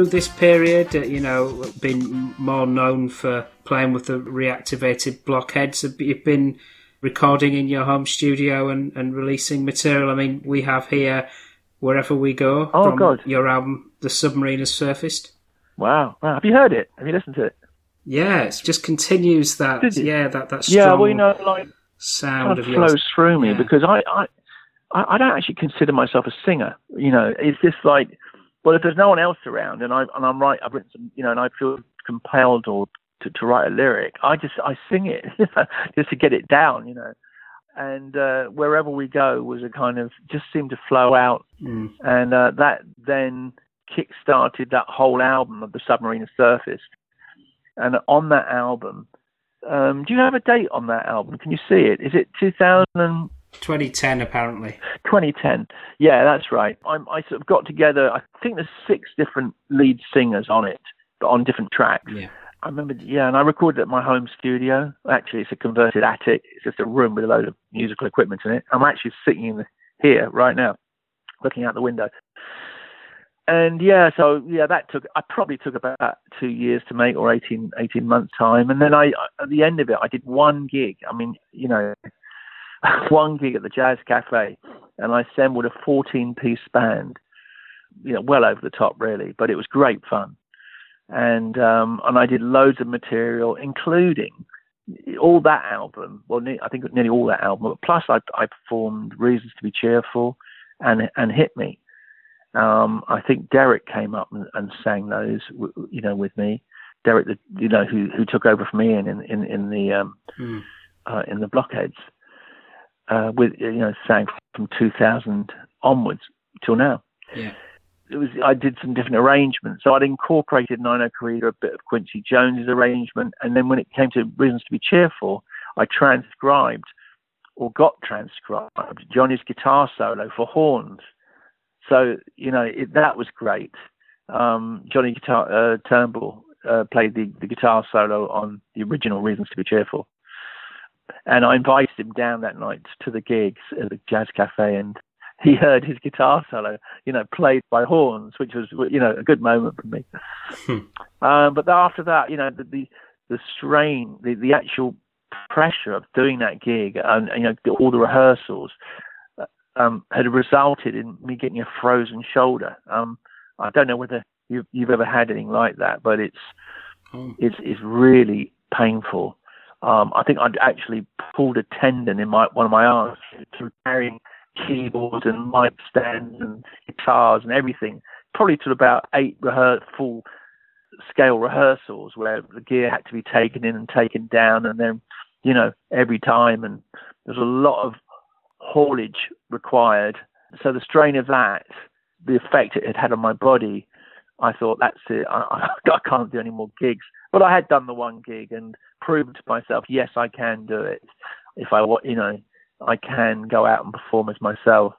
Speaker 1: Through this period? Uh, you know, been more known for playing with the reactivated blockheads. You've you been recording in your home studio and, and releasing material? I mean, we have here wherever we go.
Speaker 2: Oh, God.
Speaker 1: Your album, The Submarine Has Surfaced.
Speaker 2: Wow. wow. Have you heard it? Have you listened to it?
Speaker 1: Yeah, it just continues that. Yeah, that that strong
Speaker 2: Yeah, well, you know, like
Speaker 1: sound
Speaker 2: kind
Speaker 1: of
Speaker 2: of
Speaker 1: yours.
Speaker 2: flows through me
Speaker 1: Yeah.
Speaker 2: because I, I I don't actually consider myself a singer. You know, it's just like, well, if there's no one else around and I and I'm right, I've written some, you know, and I feel compelled or to, to write a lyric, I just I sing it just to get it down, you know. And uh, wherever we go was a kind of just seemed to flow out,
Speaker 1: Mm.
Speaker 2: and uh, that then kick-started that whole album of the submarine has surfaced. And on that album, um, do you have a date on that album? Can you see it? Is it 2000 and
Speaker 1: 2010, apparently.
Speaker 2: 2010? Yeah, that's right. I'm, I sort of got together. I think there's six different lead singers on it, but on different tracks.
Speaker 1: Yeah.
Speaker 2: I remember, yeah, and I recorded at my home studio. Actually, it's a converted attic. It's just a room with a load of musical equipment in it. I'm actually sitting in the, here right now, looking out the window. And yeah, so yeah, that took. I probably took about two years to make, or 18, 18 months time. And then I, at the end of it, I did one gig. I mean, you know, one gig at the Jazz Cafe, and I assembled a 14-piece band. You know, well over the top, really, but it was great fun and um, and I did loads of material, including all that album. Well, ne- I think nearly all that album. But plus, I, I performed "Reasons to Be Cheerful" and and "Hit Me." Um, I think Derek came up and, and sang those, w- you know, with me. Derek, the, you know, who who took over from Ian in in, in the um,
Speaker 1: Mm.
Speaker 2: uh, in the Blockheads, uh, with you know, sang from 2000 onwards till now
Speaker 1: Yeah.
Speaker 2: it was I did some different arrangements. So I'd incorporated Ai No Corrida, a bit of Quincy Jones's arrangement, and then when it came to Reasons to Be Cheerful, I transcribed or got transcribed Johnny's guitar solo for horns. So you know it, that was great. Um, Johnny guitar uh, Turnbull uh, played the, the guitar solo on the original Reasons to Be Cheerful, and I invited him down that night to the gigs at the Jazz Cafe, and he heard his guitar solo, you know, played by horns, which was, you know, a good moment for me. um, but after that, you know, the the, the strain, the, the actual pressure of doing that gig, and you know, all the rehearsals, uh, um, had resulted in me getting a frozen shoulder. Um, I don't know whether you've, you've ever had anything like that, but it's
Speaker 1: Oh.
Speaker 2: it's it's really painful. Um, I think I'd actually pulled a tendon in my one of my arms through carrying keyboards and mic stands and guitars and everything. Probably to about eight full scale rehearsals where the gear had to be taken in and taken down, and then you know every time, and there's a lot of haulage required. So the strain of that, the effect it had had on my body, I thought that's it. I, I can't do any more gigs. But I had done the one gig and proved to myself, yes, I can do it. If I, wa- you know, I can go out and perform as myself.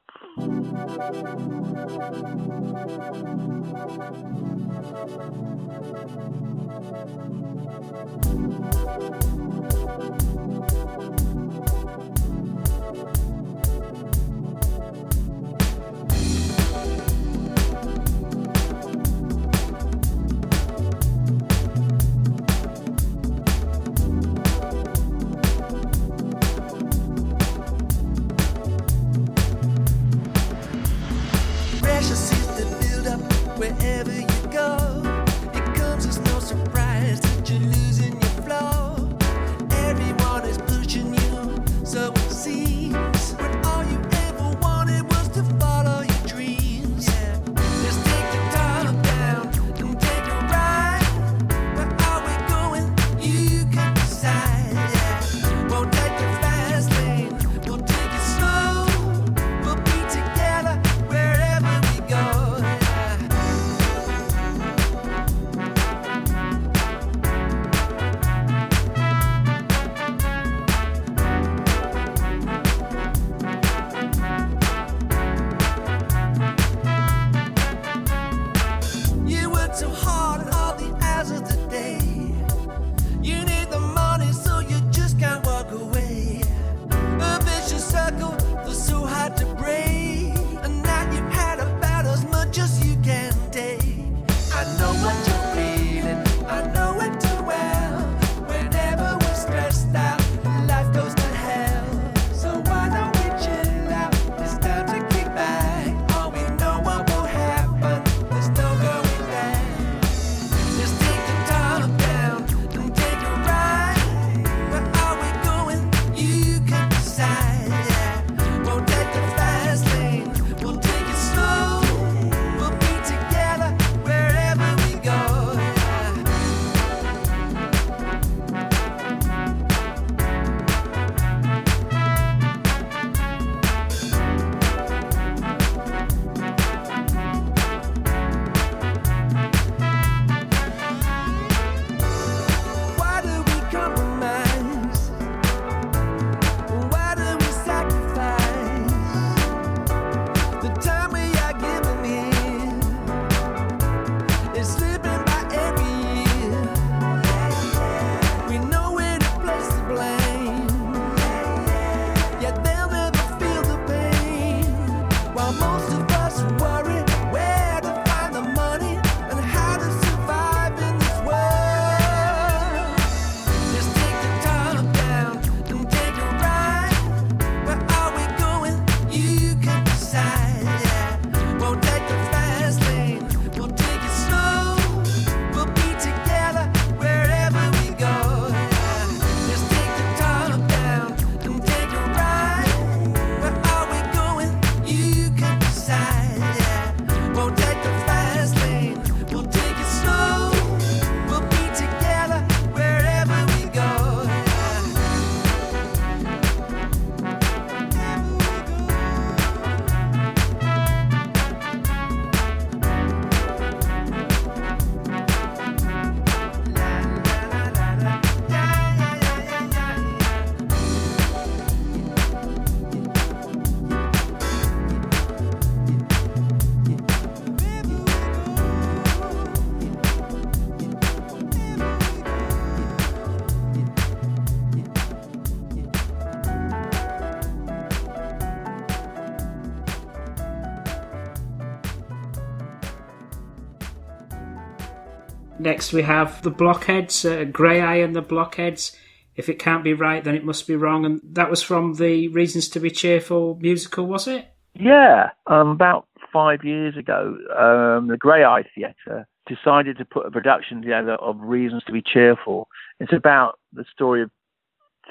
Speaker 1: Next, we have the Blockheads, uh, Graeae and the Blockheads. If it can't be right, then it must be wrong. And that was from the Reasons to Be Cheerful musical, was it?
Speaker 2: Yeah, um, about five years ago, um, the Graeae Theatre decided to put a production together of Reasons to Be Cheerful. It's about the story of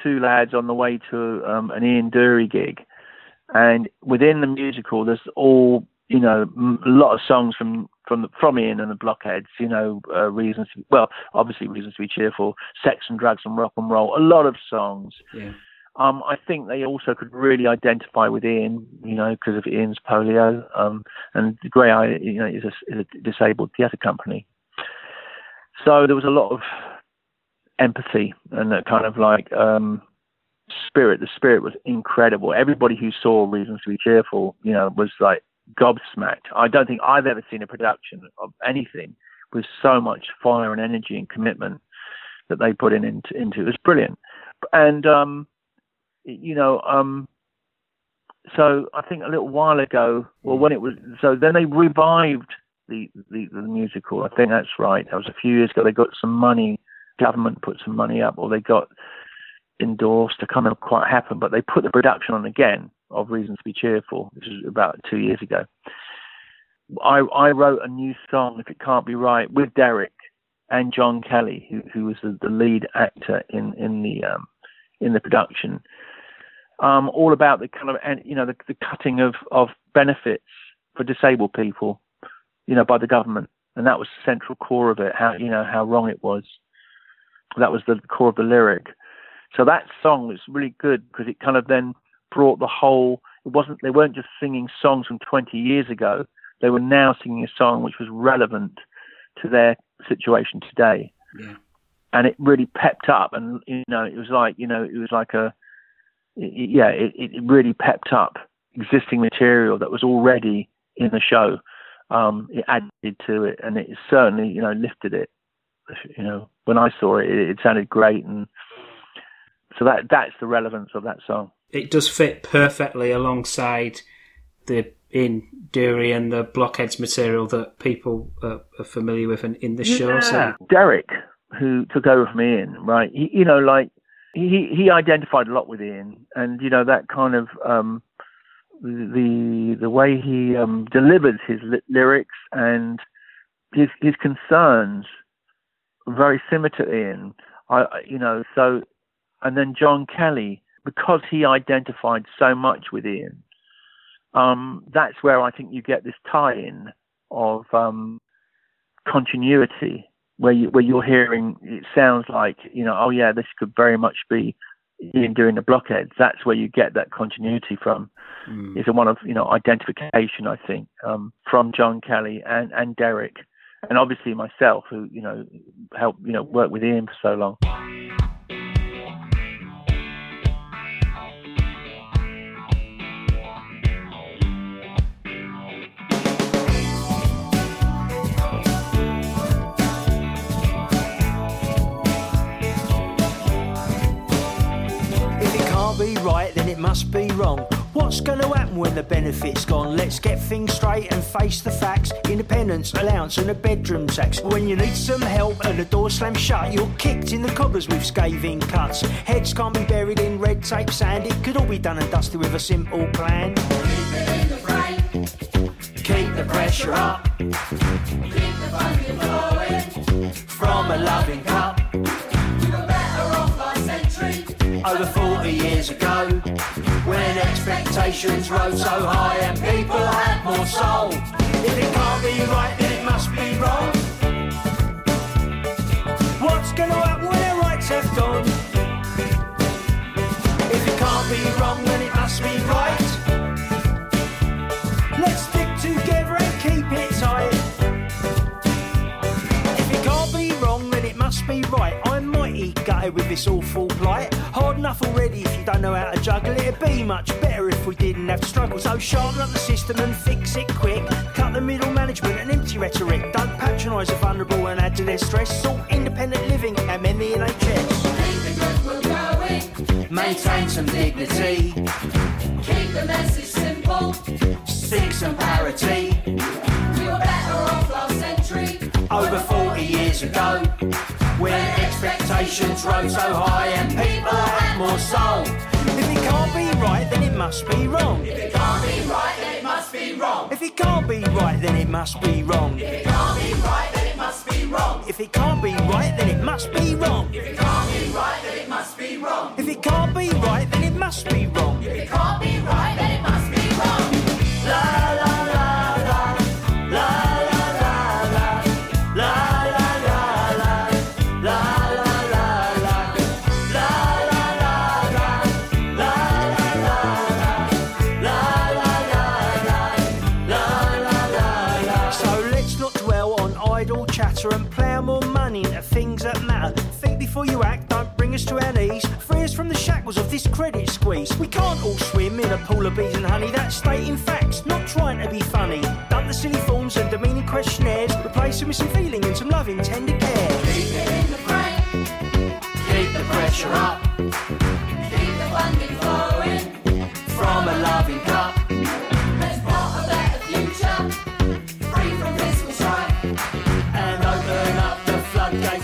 Speaker 2: two lads on the way to um, an Ian Dury gig, and within the musical, there's all you know a lot of songs from from the, from Ian and the Blockheads. You know, uh, reasons to, well, obviously Reasons to Be Cheerful, Sex and Drugs and Rock and Roll. A lot of songs.
Speaker 1: Yeah.
Speaker 2: Um, I think they also could really identify with Ian, you know, because of Ian's polio. Um, and Graeae, you know, is a, is a disabled theatre company. So there was a lot of empathy and that kind of like um, spirit. The spirit was incredible. Everybody who saw Reasons to Be Cheerful, you know, was like gobsmacked. I don't think I've ever seen a production of anything with so much fire and energy and commitment that they put in into, into. it was brilliant. And um, you know, um, so I think a little while ago, well, when it was, so then they revived the, the, the musical. I think that's right. That was a few years ago. They got some money, government put some money up, or they got endorsed. I can't remember quite what happened, but they put the production on again of Reasons to Be Cheerful, which is about two years ago. I, I wrote a new song, If It Can't Be Right, with Derek and John Kelly, who, who was the, the lead actor in, in the um, in the production um, all about the kind of you know the, the cutting of of benefits for disabled people, you know, by the government, and that was the central core of it. How you know how wrong it was. That was the core of the lyric. So that song was really good because it kind of then brought the whole. It wasn't they weren't just singing songs from 20 years ago. They were now singing a song which was relevant to their situation today.
Speaker 1: Yeah.
Speaker 2: And it really pepped up, and you know, it was like you know, it was like a yeah, it, it really pepped up existing material that was already in the show. Um, it added to it, and it certainly, you know, lifted it. You know, when I saw it, it, it sounded great, and so that that's the relevance of that song.
Speaker 1: It does fit perfectly alongside the Ian Dury and the Blockheads material that people uh, are familiar with in, in the show. So
Speaker 2: Derek, who took over from Ian, right? He, you know, like he he identified a lot with Ian, and you know that kind of um, the the way he um, delivers his li- lyrics and his his concerns are very similar to Ian. I- you know so, and then John Kelly because he identified so much with Ian. Um, that's where I think you get this tie-in of um, continuity where you where you're hearing it sounds like you know oh yeah this could very much be Ian doing the blockheads. That's where you get that continuity from.
Speaker 1: Mm.
Speaker 2: It's a one of you know identification I think um, from John Kelly and and Derek and obviously myself who you know helped you know work with Ian for so long.
Speaker 5: Right, then it must be wrong. What's going to happen when the benefit's gone? Let's get things straight and face the facts. Independence, allowance, and a bedroom tax. When you need some help and the door slams shut, you're kicked in the cobblers with scathing cuts. Heads can't be buried in red tape sand. It could all be done and dusted with a simple plan. Keep it in the pressure up. Keep the funding flowing from a loving cup. Over 40 years ago when expectations rose so high and people had more soul. If it can't be right, then it must be wrong. What's gonna happen when the rights have gone? If it can't be wrong, then it must be right. Let's stick together and keep it tight. If it can't be wrong, then it must be right. I'm mighty gutted with this awful plight. Hard enough already if you don't know how to juggle it. It'd be much better if we didn't have to struggle. So sharpen up the system and fix it quick. Cut the middle management and empty rhetoric. Don't patronise the vulnerable and add to their stress. Sort independent living and mend the NHS. Keep the Maintain some dignity.
Speaker 6: Keep the message simple.
Speaker 5: Seek some parity.
Speaker 6: We were better off last century.
Speaker 5: Over 40 years years ago. When expectations rose so high and people had more soul. If it can't be right, then it must be wrong. If it can't be right, then it must be wrong. If it can't be right, then it must be wrong. If it can't be right, then it must be wrong. If it can't be right, then it must be wrong. If it can't be right, then it must be wrong. If it can't be right, then it must be wrong. If it can't be right, then it must be wrong. Before you act, don't bring us to our knees. Free us from the shackles of this credit squeeze. We can't all swim in a pool of bees and honey. That's stating facts, not trying to be funny. Dump the silly forms and demeaning questionnaires. Replace them with some feeling and some loving, tender care.
Speaker 6: Keep it in the frame.
Speaker 5: Keep the pressure up
Speaker 6: Keep the funding flowing.
Speaker 5: from a loving cup.
Speaker 6: Let's a better future. Free from fiscal strife.
Speaker 5: and open up the floodgates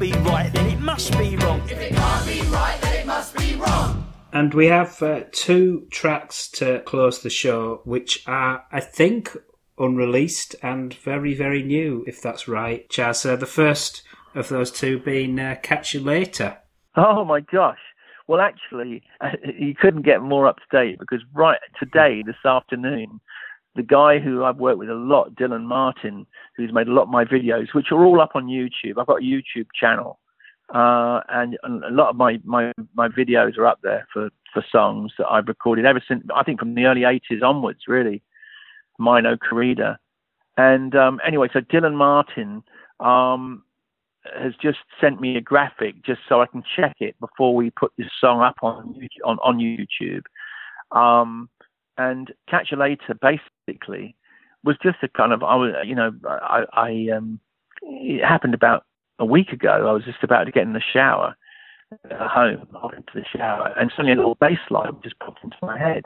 Speaker 5: be right, then it must be wrong. If it can't be right, then it must be wrong. And
Speaker 1: we have uh, two tracks to close the show, which are, I think, unreleased and very, very new, if that's right. Chaz, uh, the first of those two being uh, Catch You Later.
Speaker 2: Oh my gosh. Well, actually, you couldn't get more up to date because right today, this afternoon, the guy who I've worked with a lot, Dylan Martin, who's made a lot of my videos, which are all up on YouTube. I've got a YouTube channel, uh, and, a lot of my, my, my videos are up there for, for songs that I've recorded ever since, I think from the early 80s onwards, really. Ai No Corrida. And um, anyway, so Dylan Martin um, has just sent me a graphic just so I can check it before we put this song up on on, on YouTube. Um, and Catch You Later basically was just a kind of I was you know I, I um it happened about a week ago. I was just about to get in the shower at home, went into the shower, and suddenly a little bass line just popped into my head.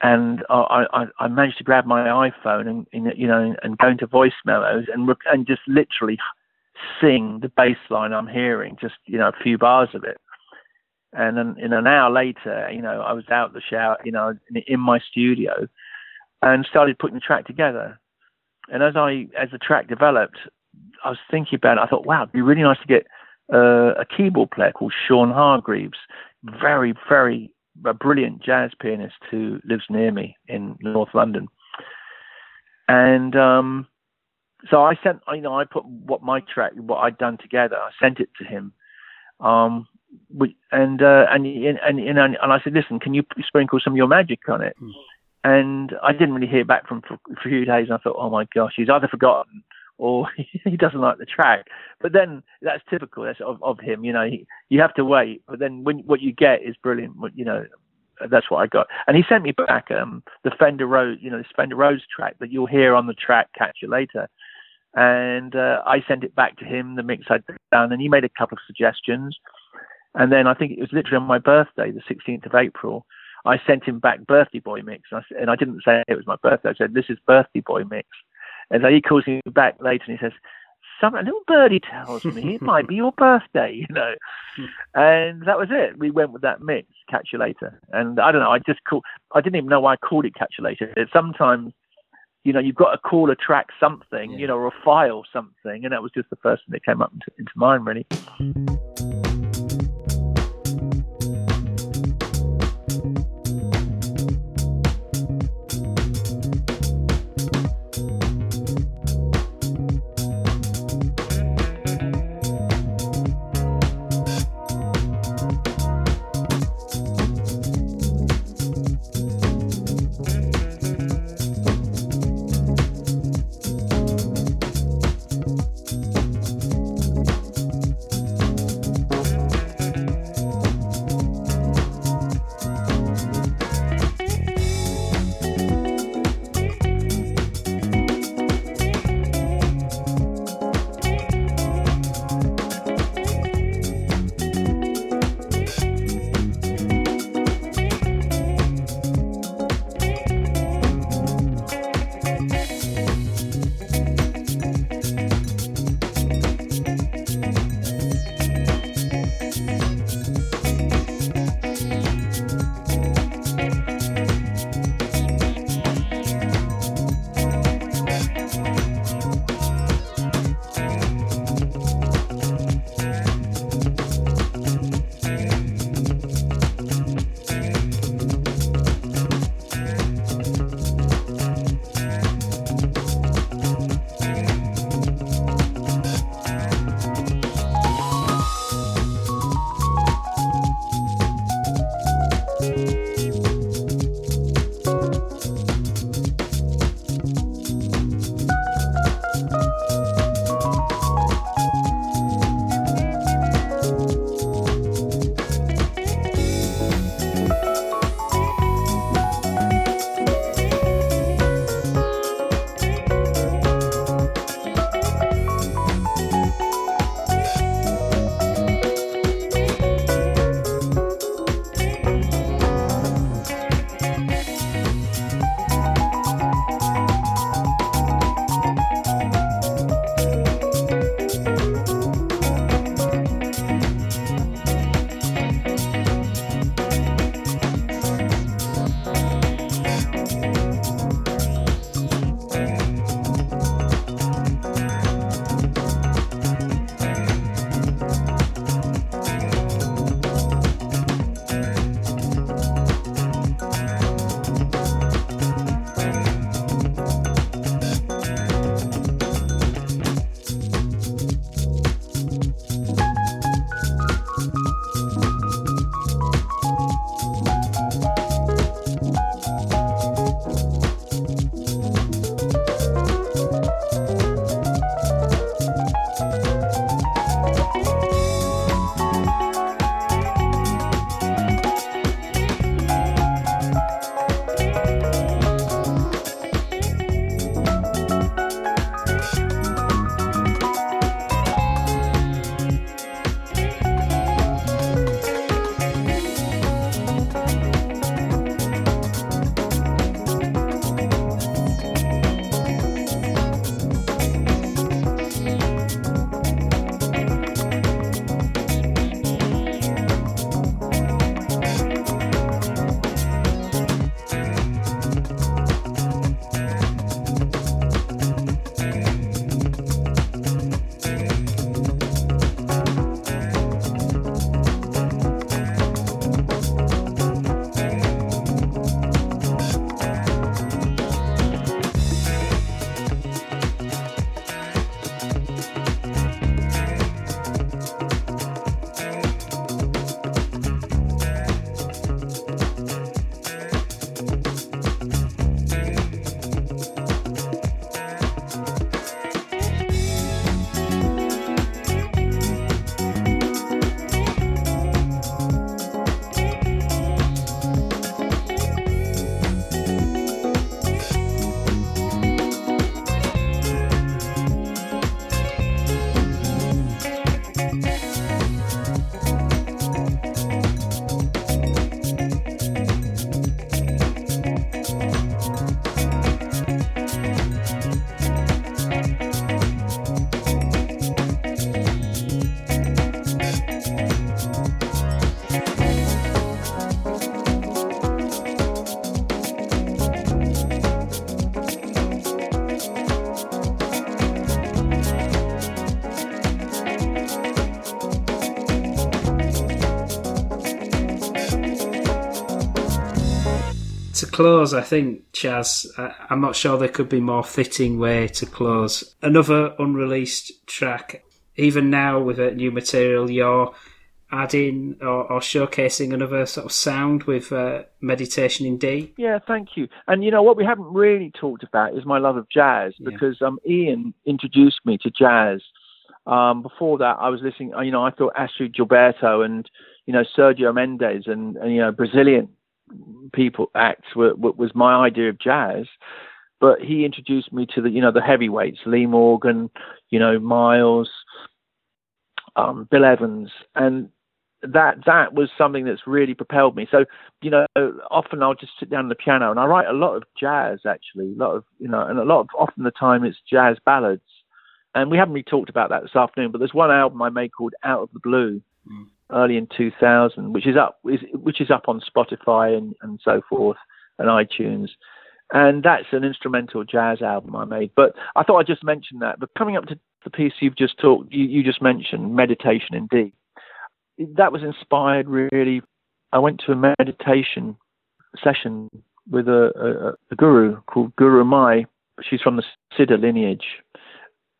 Speaker 2: And I, I, I managed to grab my iPhone and, and you know and go into voice memos and and just literally sing the bass line I'm hearing, just you know a few bars of it. And then in an hour later, you know, I was out the shower, you know, in my studio, and started putting the track together. And as I as the track developed, I was thinking about it. I thought, wow, it'd be really nice to get uh, a keyboard player called Sean Hargreaves, very very a brilliant jazz pianist who lives near me in North London. And um, so I sent, you know, I put what my track, what I'd done together. I sent it to him. Um, and, uh, and, and, and, and I said, listen, can you sprinkle some of your magic on it? And I didn't really hear back from for a few days. And I thought, oh my gosh, he's either forgotten or he doesn't like the track. But then that's typical that's of, of him. You know, he, you have to wait. But then when what you get is brilliant. You know, that's what I got. And he sent me back um, the Fender Rhodes, you know, the Fender Rhodes track that you'll hear on the track Catch You Later. And uh, I sent it back to him, the mix I'd done, and he made a couple of suggestions. And then I think it was literally on my birthday, the 16th of April, I sent him back Birthday Boy mix. And I, and I didn't say it was my birthday. I said, this is Birthday Boy mix. And so he calls me back later and he says, some a little birdie tells me it might be your birthday, you know. And that was it. We went with that mix, Catch You Later. And I don't know, I just call I didn't even know why I called it Catch You Later. It's sometimes, you know, you've got to call a track something, you know, or a file something, and that was just the first thing that came up into, into mind, really.
Speaker 1: Close, I think, Chaz, I- I'm not sure there could be more fitting way to close. Another unreleased track, even now with uh, new material, you're adding or, or showcasing another sort of sound with uh, Meditation in D.
Speaker 2: Yeah, thank you. And you know what we haven't really talked about is my love of jazz
Speaker 1: Yeah.
Speaker 2: because um, Ian introduced me to jazz. Um, before that, I was listening. You know, I thought Astrud Gilberto and you know Sergio Mendes and, and you know Brazilian people acts were, was my idea of jazz. But he introduced me to the you know the heavyweights, Lee Morgan, you know Miles, um, Bill Evans, and that that was something that's really propelled me. So you know, often I'll just sit down on the piano and I write a lot of jazz actually, a lot of you know, and a lot of often the time it's jazz ballads. And we haven't really talked about that this afternoon, but there's one album I made called Out of the Blue, early in 2000, which is up is, which is up on Spotify and and so forth and iTunes. And that's an instrumental jazz album I made. But I thought I'd just mention that. But coming up to the piece you've just talked, you, you just mentioned, Meditation in D that was inspired really. I went to a meditation session with a, a, a guru called Gurumayi. She's from the Siddha lineage.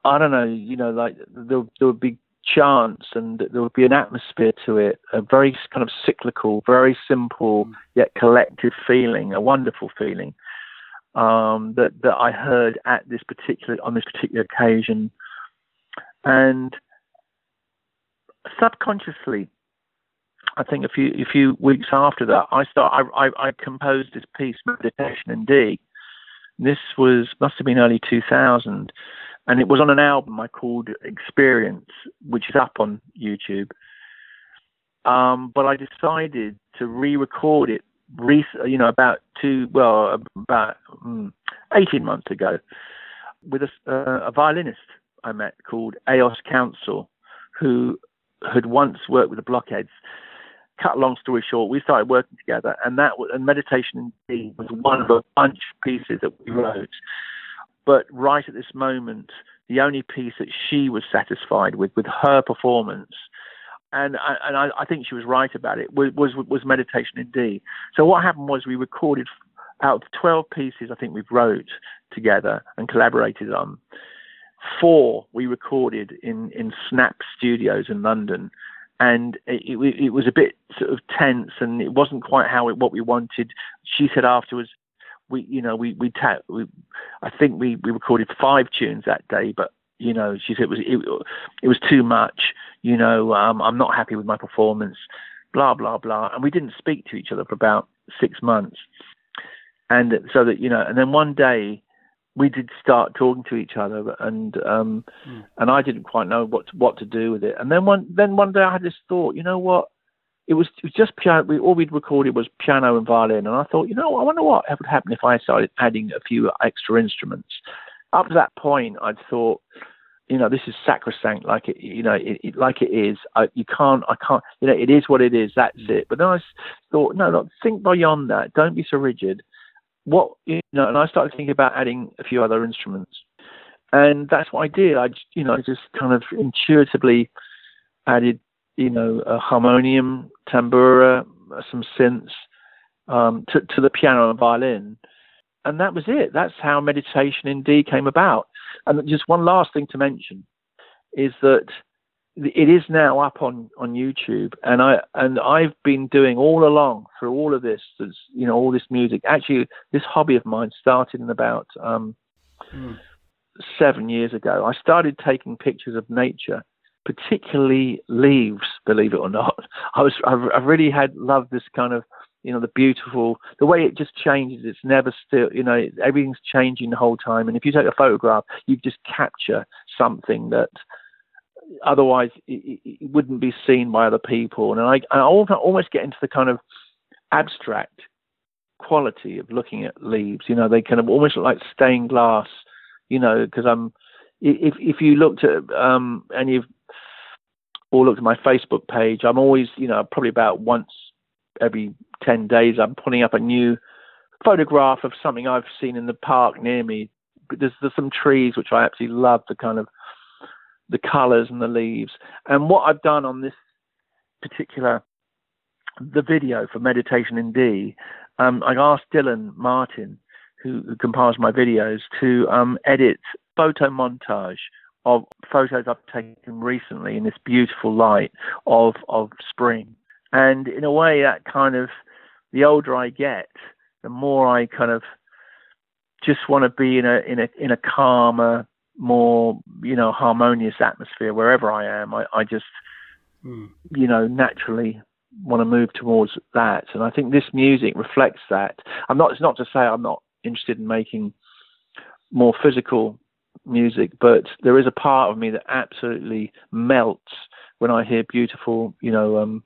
Speaker 2: I don't know, you know, like there, there would be chants and there would be an atmosphere to it, a very kind of cyclical, very simple yet collective feeling, a wonderful feeling um, that that I heard at this particular on this particular occasion, and subconsciously, I think a few a few weeks after that, I start I, I, I composed this piece, Meditation in D. This was must have been early 2000, and it was on an album I called Experience, which is up on YouTube. Um, but I decided to re-record it, re- you know, about two, well, about mm, 18 months ago, with a, uh, a violinist I met called Eos Counsell, who had once worked with the Blockheads. Cut a long story short, we started working together, and that was, and meditation in D was one of a bunch of pieces that we wrote. But right at this moment, the only piece that she was satisfied with, with her performance, and I, and I, I think she was right about it, was, was was meditation in D. So what happened was we recorded out of twelve pieces I think we've wrote together and collaborated on four we recorded in in Snap Studios in London, and it, it, it was a bit sort of tense, and it wasn't quite how it, what we wanted. She said afterwards, we you know we we, ta- we I think we we recorded five tunes that day, but you know she said it was it, it was too much. You know um, I'm not happy with my performance, blah blah blah, and we didn't speak to each other for about six months, and so that you know, and then one day we did start talking to each other, and um, and I didn't quite know what to, what to do with it. And then one then one day I had this thought, you know what? It was just piano. We, all we'd recorded was piano and violin, and I thought, you know, I wonder what would happen if I started adding a few extra instruments. Up to that point, I'd thought, you know, this is sacrosanct, like it, you know, it, it, like it is. I, you can't, I can't, you know, it is what it is. That's it. But then I thought, no, no, think beyond that. Don't be so rigid what you know, and I started thinking about adding a few other instruments, and that's what I did. I you know, I just kind of intuitively added, you know, a harmonium, tambura, some synths um, to, to the piano and violin, and that was it. That's how meditation in D came about. And just one last thing to mention is that it is now up on on YouTube, and I and I've been doing all along through all of this, you know, all this music. Actually, this hobby of mine started in about um, seven years ago. I started taking pictures of nature, particularly leaves. Believe it or not, I was I've really had loved this kind of you know the beautiful the way it just changes. It's never still you know everything's changing the whole time. And if you take a photograph, you just capture something that otherwise it it wouldn't be seen by other people. And I, I almost get into the kind of abstract quality of looking at leaves. You know, they kind of almost look like stained glass. You know, because I'm if if you looked at um you've or looked at my Facebook page, I'm always you know probably about once every ten days I'm putting up a new photograph of something I've seen in the park near me. There's there's some trees which I absolutely love the kind of the colours and the leaves. And what I've done on this particular the video for meditation in D, um, I asked Dylan Martin, who, who compiles my videos, to um, edit photo montage of photos I've taken recently in this beautiful light of of spring. And in a way, that kind of the older I get, the more I kind of just want to be in a in a in a calmer, more you know harmonious atmosphere wherever I am. I, I just hmm. you know naturally want to move towards that, and I think this music reflects that. I'm not. It's not to say I'm not interested in making more physical music, but there is a part of me that absolutely melts when I hear beautiful, you know, um,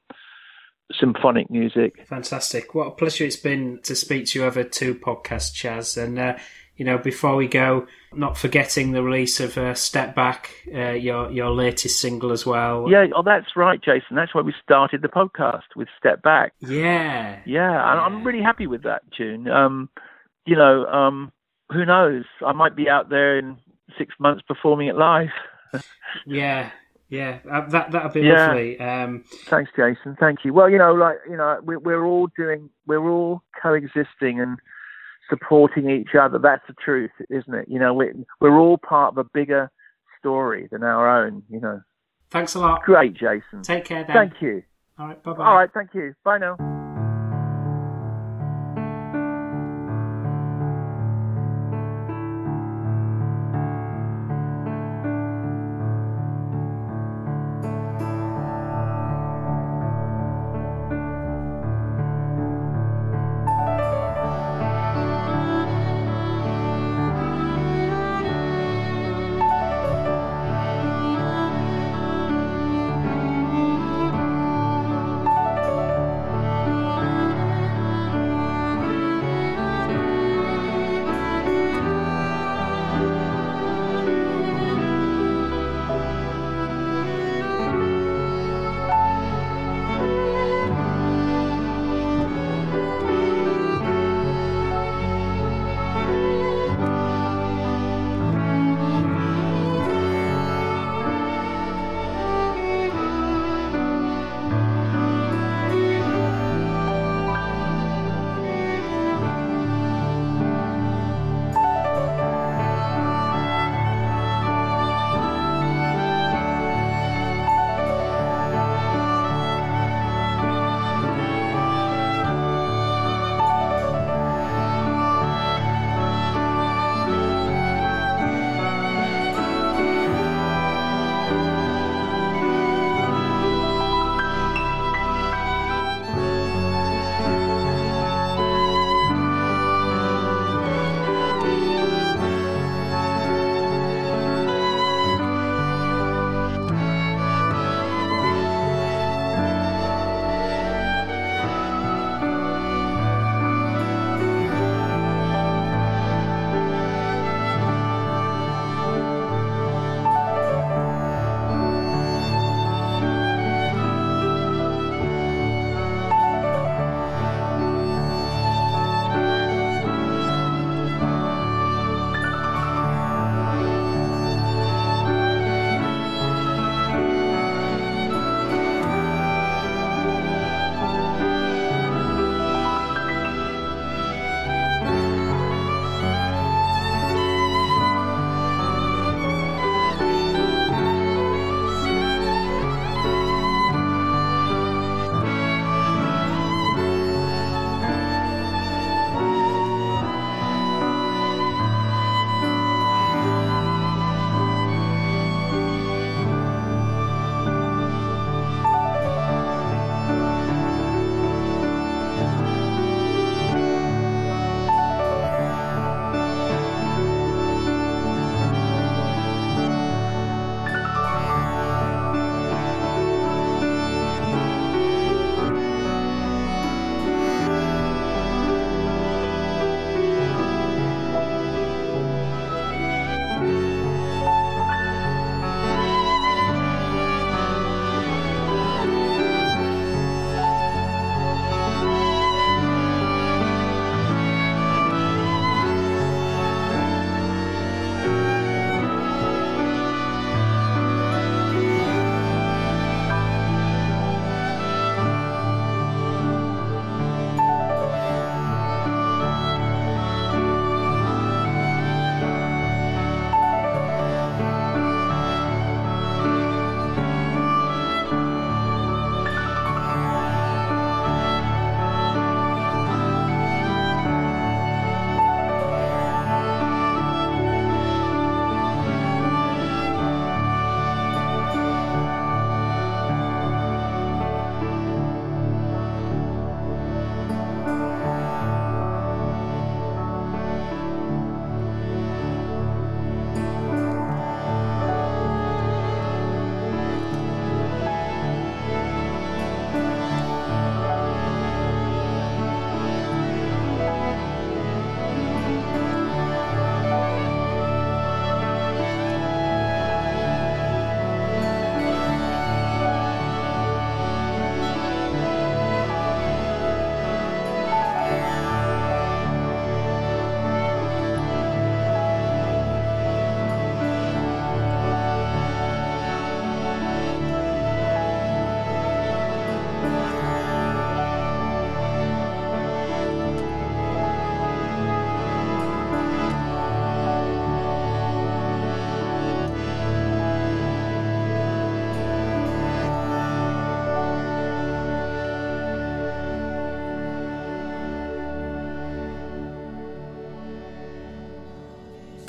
Speaker 2: symphonic music.
Speaker 1: Fantastic. What a pleasure it's been to speak to you over two podcasts, Chaz. And, uh, you know, before we go, not forgetting the release of uh, Step Back, uh, your your latest single as well.
Speaker 2: Yeah, oh, that's right, Jason. That's why we started the podcast with Step Back.
Speaker 1: Yeah.
Speaker 2: Yeah, and I'm really happy with that tune. Um, you know, um, who knows? I might be out there in six months performing it live.
Speaker 1: Yeah. Yeah. Uh, that, that'd be
Speaker 2: Yeah.
Speaker 1: lovely. Um,
Speaker 2: Thanks, Jason. Thank you. Well, you know, like you know, we're, we're all doing, we're all coexisting and supporting each other. That's the truth, isn't it? You know, we're we're all part of a bigger story than our own. You know.
Speaker 1: thanks a lot.
Speaker 2: Great, Jason.
Speaker 1: Take care then.
Speaker 2: Thank you.
Speaker 1: All right. Bye bye.
Speaker 2: All right. Thank you. Bye now.